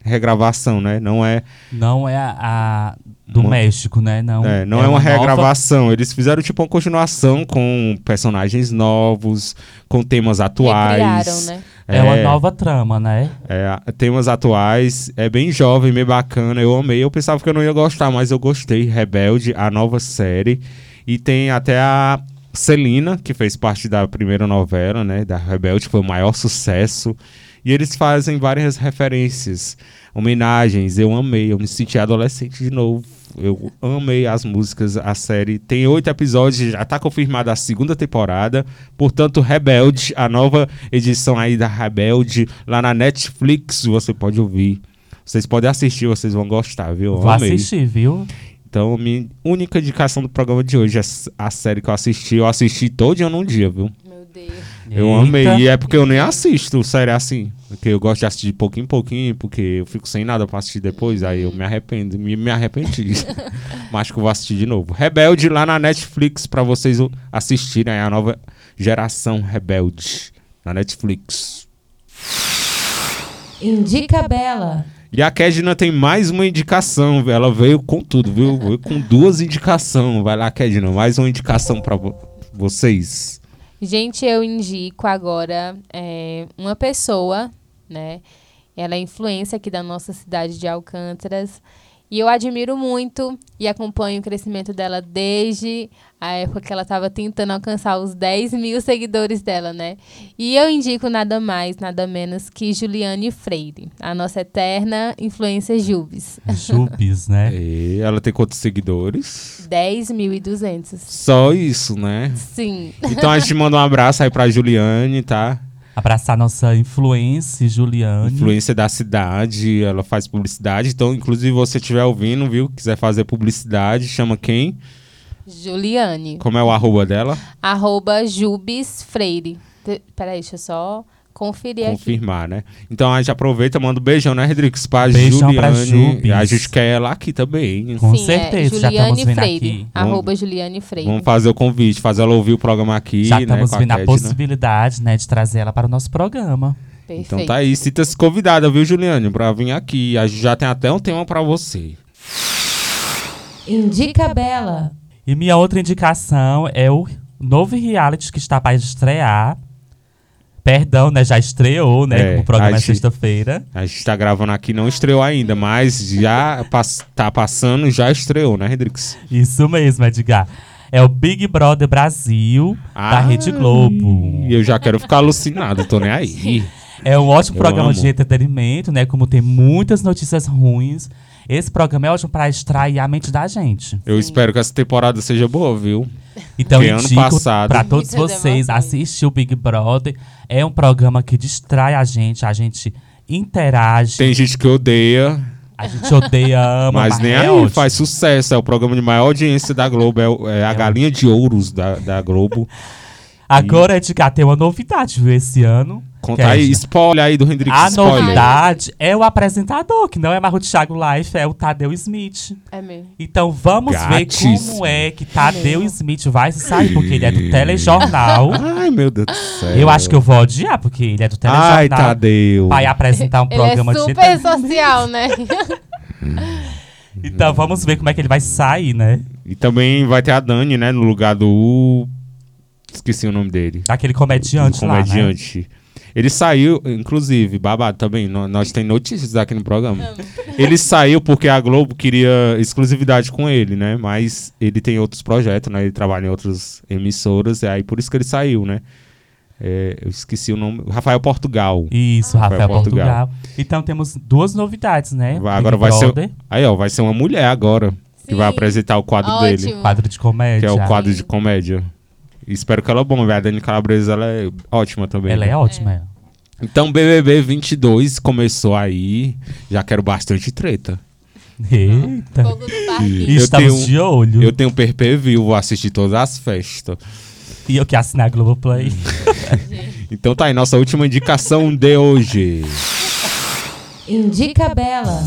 regravação, né? Não é Não é a, a do Uma- México, né? Não É, não é, uma, nova- regravação. Eles fizeram tipo uma continuação com personagens novos, com temas atuais. Recriaram, né? É, uma nova trama, né? É, temas atuais, é bem jovem, bem bacana, eu amei. Eu pensava que eu não ia gostar, mas eu gostei. Rebelde, a nova série. E tem até a Celina, que fez parte da primeira novela, né? Da Rebelde, que foi o maior sucesso. E eles fazem várias referências, homenagens. Eu amei, eu me senti adolescente de novo. Eu amei as músicas, a série. Tem oito episódios, já está confirmada a segunda temporada. Portanto, Rebelde, a nova edição aí da Rebelde, lá na Netflix, você pode ouvir. Vocês podem assistir, vocês vão gostar, viu? Vou amei. assistir, viu? Então, minha única indicação do programa de hoje é a série que eu assisti. Eu assisti todo dia num dia, viu? Eu Eita. amei. E é porque eu nem assisto série assim. Porque eu gosto de assistir de pouquinho em pouquinho, porque eu fico sem nada pra assistir depois. Aí eu me arrependo. Me, me arrependi. Mas acho que eu vou assistir de novo. Rebelde lá na Netflix pra vocês assistirem a nova geração Rebelde. Na Netflix. Indica Bela. E a Kedna tem mais uma indicação. Ela veio com tudo, viu? Veio com duas indicações. Vai lá, Kedna. Mais uma indicação pra vo- vocês. Gente, eu indico agora é, uma pessoa, né? Ela é influência aqui da nossa cidade de Alcântaras. E eu admiro muito e acompanho o crescimento dela desde a época que ela estava tentando alcançar os 10 mil seguidores dela, né? E eu indico nada mais, nada menos que Juliane Freire, a nossa eterna influência Jubes. Jubes, né? E ela tem quantos seguidores? 10.200. Só isso, né? Sim. Então a gente manda um abraço aí pra Juliane, tá? Abraçar nossa influência, Juliane. Influência da cidade, ela faz publicidade. Então, inclusive, você estiver ouvindo, viu? Quiser fazer publicidade, chama quem? Juliane. Como é o arroba dela? arroba Jubes Freire. Peraí, deixa eu só conferir aqui. Confirmar, né? Então a gente aproveita, manda um beijão, né, Rodrigues? Pra Beijão pra Juliane. Jubes. A gente quer ela aqui também. Com Sim, certeza, é Juliane Freire. aqui. Arroba Juliane Freire. Vamos fazer o convite, fazer ela ouvir o programa aqui, Já né? estamos com vendo a possibilidade, né, de trazer ela para o nosso programa. Perfeito. Então tá aí, sinta-se convidada, viu, Juliane, pra vir aqui. A gente já tem até um tema pra você. Indica Bela. E minha outra indicação é o novo reality que está para estrear. Perdão, né? Já estreou, né? É, o programa é sexta-feira. A gente tá gravando aqui, não estreou ainda, mas já pass- tá passando, já estreou, né, Rodrigues? Isso mesmo, Edgar. É o Big Brother Brasil da Ai, Rede Globo. E eu já quero ficar alucinado, tô nem aí. É um ótimo Eu programa amo. de entretenimento, né? Como tem muitas notícias ruins. Esse programa é ótimo para extrair a mente da gente. Eu espero que essa temporada seja boa, viu? Então, ano passado- para todos vocês assistir o Big Brother. É um programa que distrai a gente, a gente interage, Tem gente que odeia, a gente odeia, ama, mas nem é aí, ótimo. faz sucesso. É o programa de maior audiência da Globo, é, é a galinha de ouros da, da Globo. Agora, Edgar, tem uma novidade, viu, esse ano. Conta é aí, spoiler aí do Hendrix, A spoiler. novidade é o apresentador, que não é mais o Thiago Life, é o Tadeu Smith. É mesmo. Então vamos ver Gatíssimo. como é que Tadeu Smith vai se sair, porque ele é do telejornal. Ai, meu Deus do céu. Eu acho que eu vou odiar, porque ele é do telejornal. Ai, Tadeu. Vai apresentar um Ele é programa de super entretenimento. social, né? Então vamos ver como é que ele vai sair, né? E também vai ter a Dani, né, no lugar do... Esqueci o nome dele. Daquele do comediante, lá, né? Ele saiu, inclusive, babado também, nó- nós tem notícias aqui no programa. Ele saiu porque a Globo queria exclusividade com ele, né? Mas ele tem outros projetos, né? Ele trabalha em outras emissoras, e aí por isso que ele saiu, né? É, eu esqueci o nome. Rafael Portugal. Isso, Rafael Rafael Portugal. Portugal. Então temos duas novidades, né? Vai- agora Big vai ser- Brother, Aí, ó, vai ser uma mulher agora que Sim. vai apresentar o quadro dele. Ótimo. quadro de comédia. Que é o quadro de comédia. Espero que ela bombe. A Dani Calabresa, ela é ótima também. Ela né? é ótima. ela. Então, BBB 22 começou aí. Já quero bastante treta. Eita. Fogo parquinho. Estamos tenho- de olho. Eu tenho PPV, vou assistir todas as festas. E eu que assinei a Globoplay. Então tá aí, nossa última indicação de hoje. Indica Bela.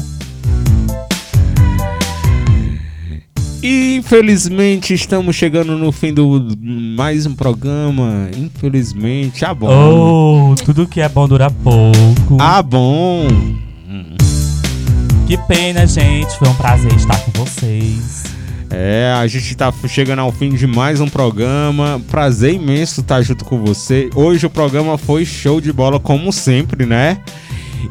Infelizmente, estamos chegando no fim do mais um programa. Infelizmente, ah bom. oh, tudo que é bom dura pouco. Ah bom. Que pena, gente. Foi um prazer estar com vocês. É, a gente tá chegando ao fim de mais um programa. Prazer imenso estar junto com você. Hoje o programa foi show de bola, como sempre, né?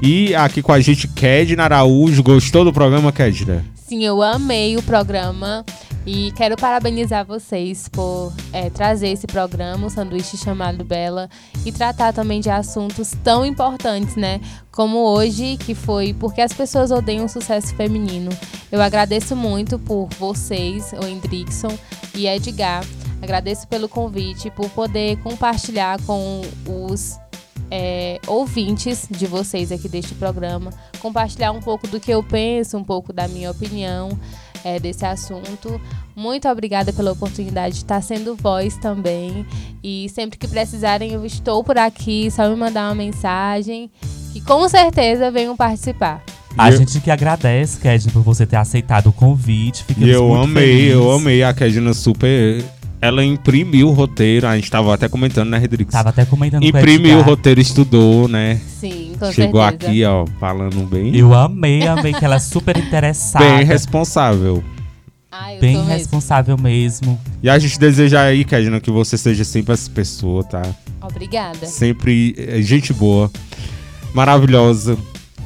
E aqui com a gente, Kedna Araújo. Gostou do programa, Kedna? Sim, eu amei o programa e quero parabenizar vocês por é, trazer esse programa, o sanduíche chamado Bela, e tratar também de assuntos tão importantes, né? Como hoje, que foi porque as pessoas odeiam o sucesso feminino. Eu agradeço muito por vocês, o Hendrickson e Edgar. Agradeço pelo convite, por poder compartilhar com os é, ouvintes de vocês aqui deste programa, compartilhar um pouco do que eu penso, um pouco da minha opinião é, desse assunto. Muito obrigada pela oportunidade de estar sendo voz também. E sempre que precisarem, eu estou por aqui, só me mandar uma mensagem, que com certeza venham participar. A Eu- gente que agradece, Kedna, por você ter aceitado o convite. Ficamos eu muito amei, felizes. eu amei a Kedna super. Ela imprimiu o roteiro, a gente tava até comentando, né, Rodrigues? Tava até comentando com o Imprimiu o Edgar. roteiro, estudou, né? Sim, com Chegou certeza. aqui, ó, falando bem. Eu amei, amei que ela é super interessada. Bem responsável. Ah, eu bem sou mesmo. responsável mesmo. E a gente deseja aí, Kedna, que você seja sempre essa pessoa, tá? Obrigada. Sempre é, gente boa, maravilhosa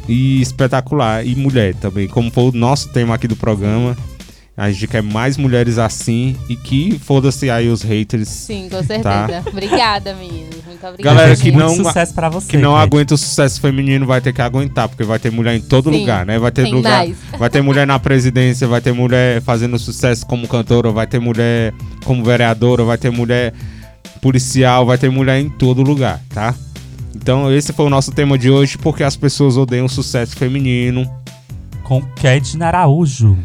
e espetacular. E mulher também, como foi o nosso tema aqui do programa. A gente quer mais mulheres assim e que foda-se aí os haters Sim, com certeza. Obrigada, meninos. Muito obrigada. Tá. Galera que não- sucesso pra você. que não aguenta o sucesso feminino vai ter que aguentar, porque vai ter mulher em todo Sim, lugar, né? Vai ter lugar, mais. vai ter mulher na presidência, vai ter mulher fazendo sucesso como cantora, vai ter mulher como vereadora, vai ter mulher policial, vai ter mulher em todo lugar, tá? Então esse foi o nosso tema de hoje, porque as pessoas odeiam o sucesso feminino. Com Kedna Araújo.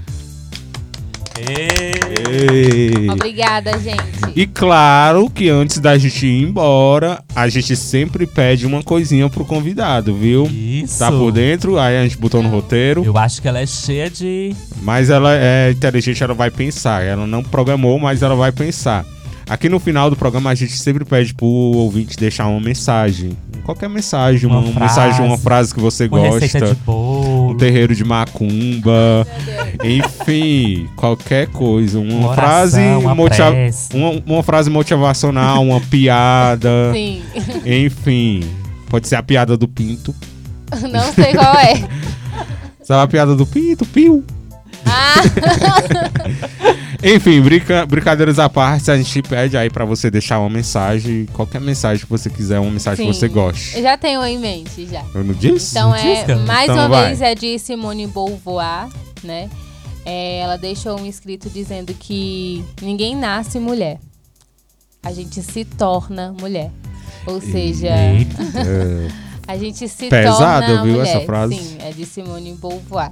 Ei. Obrigada, gente. E claro que antes da gente ir embora, a gente sempre pede uma coisinha pro convidado, viu? Isso. Tá por dentro, aí a gente botou no roteiro. Eu acho que ela é cheia de. Mas ela é inteligente, ela vai pensar. Ela não programou, mas ela vai pensar. Aqui no final do programa a gente sempre pede pro ouvinte deixar uma mensagem. Qualquer mensagem, uma, Uma uma mensagem, uma frase, frase que você Uma gosta. de bolo. Um terreiro de macumba. Enfim, qualquer coisa. Uma, Uma oração, frase uma motiva- uma, uma frase motivacional, uma piada. Sim. Enfim. Pode ser a piada do pinto. Não sei qual é. Sabe a piada do pinto? Piu. Ah, Enfim, brinca- brincadeiras à parte, a gente pede aí pra você deixar uma mensagem, qualquer mensagem que você quiser, uma mensagem que sim. você goste. Eu já tenho em mente, já. Eu não disse? Então Diz, é, cara. mais Então uma vai. vez é de Simone Beauvoir, né? É, ela deixou um escrito dizendo que ninguém nasce mulher. A gente se torna mulher. Ou seja. É, a gente se Pesada, torna viu, mulher. essa frase? Sim, é de Simone Beauvoir.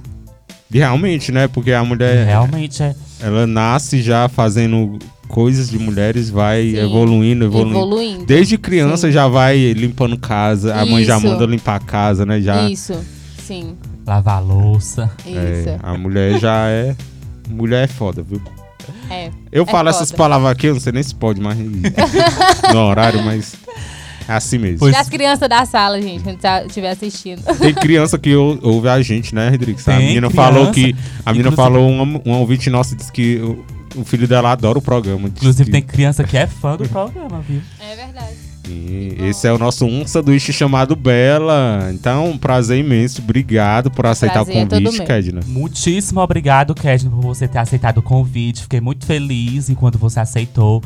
Realmente, né? Porque a mulher, Realmente é. ela nasce já fazendo coisas de mulheres, vai Sim. evoluindo, evoluindo. Evoluindo. Desde criança Sim. já vai limpando casa, a mãe já Isso. manda limpar a casa, né? Já, Isso, sim, Lavar a louça. isso. é, a mulher já é. Mulher é foda, viu? É. Eu É falo foda. essas palavras aqui, eu não sei nem se pode mais no horário, mas assim mesmo. Pois- E as crianças da sala, gente, quando tá- estiver assistindo. Tem criança que ou- ouve a gente, né, Rodrigues? A menina criança. falou que. A menina falou, um, um ouvinte nosso disse que o, o filho dela adora o programa. Inclusive, que- tem criança que é fã do programa, viu? É verdade. E esse é o nosso um sanduíche chamado Bela. Então, um prazer imenso. Obrigado por aceitar Prazer é o convite. Kedna. Muitíssimo obrigado, Kedna, por você ter aceitado o convite. Fiquei muito feliz enquanto você aceitou.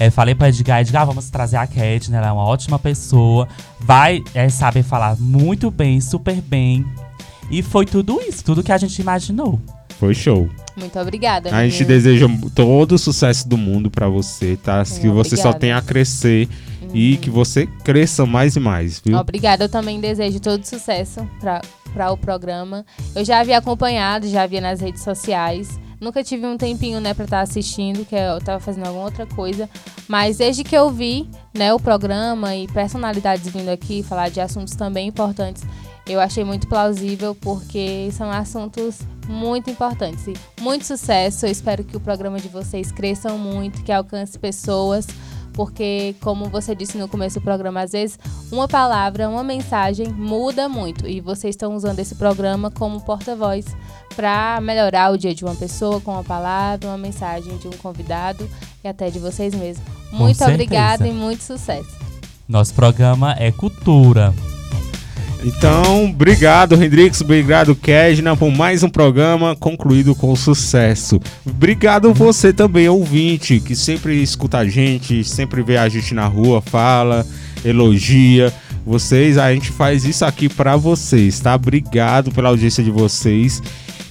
É, falei pra Edgar, Edgar, vamos trazer a Kedna, ela é uma ótima pessoa. Vai é, saber falar muito bem, super bem. E foi tudo isso, tudo que a gente imaginou. Foi show. Muito obrigada. A gente deseja todo o sucesso do mundo pra você, tá? Sim, que você só obrigada. tenha a crescer e que você cresça mais e mais, viu? Obrigada, eu também desejo todo sucesso para o programa. Eu já havia acompanhado, já havia nas redes sociais. Nunca tive um tempinho, né, para estar assistindo, que eu tava fazendo alguma outra coisa. Mas desde que eu vi, né, o programa e personalidades vindo aqui falar de assuntos também importantes, eu achei muito plausível porque são assuntos muito importantes. E muito sucesso. Eu espero que o programa de vocês cresça muito, que alcance pessoas, porque, como você disse no começo do programa, às vezes uma palavra, uma mensagem muda muito e vocês estão usando esse programa como porta-voz para melhorar o dia de uma pessoa com uma palavra, uma mensagem de um convidado e até de vocês mesmos. Muito obrigada e muito sucesso. Nosso programa é cultura. Então, obrigado, Hendrix, obrigado, Kedna, por mais um programa concluído com sucesso. Obrigado você também, ouvinte, que sempre escuta a gente, sempre vê a gente na rua, fala, elogia. Vocês, a gente faz isso aqui para vocês, tá? Obrigado pela audiência de vocês.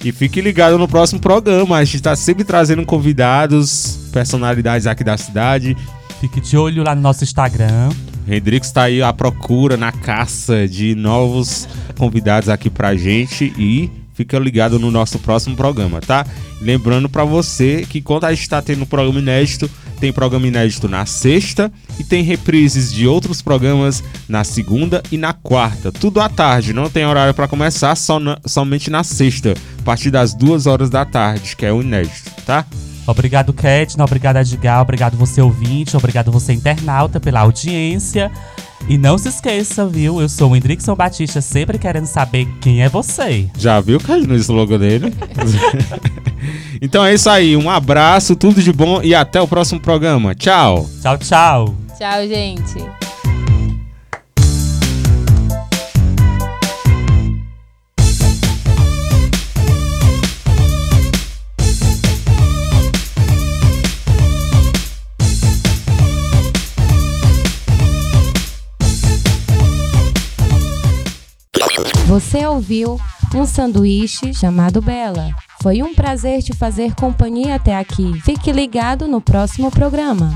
E fique ligado no próximo programa. A gente tá sempre trazendo convidados, personalidades aqui da cidade. Fique de olho lá no nosso Instagram. Hendrix está aí à procura, na caça de novos convidados aqui pra gente e fica ligado no nosso próximo programa, tá? Lembrando para você que quando a gente está tendo um programa inédito, tem programa inédito na sexta e tem reprises de outros programas na segunda e na quarta. Tudo à tarde, não tem horário para começar, só na, somente na sexta, a partir das duas horas da tarde, que é o inédito, tá? Obrigado, Ketna. Obrigado, Edgar. Obrigado, você ouvinte. Obrigado, você internauta, pela audiência. E não se esqueça, viu? Eu sou o Hendrickson Batista, sempre querendo saber quem é você. Já viu, Cade, no slogan dele? então é isso aí. Um abraço, tudo de bom e até o próximo programa. Tchau. Tchau, tchau. Tchau, gente. Você ouviu um sanduíche chamado Bela. Foi um prazer te fazer companhia até aqui. Fique ligado no próximo programa.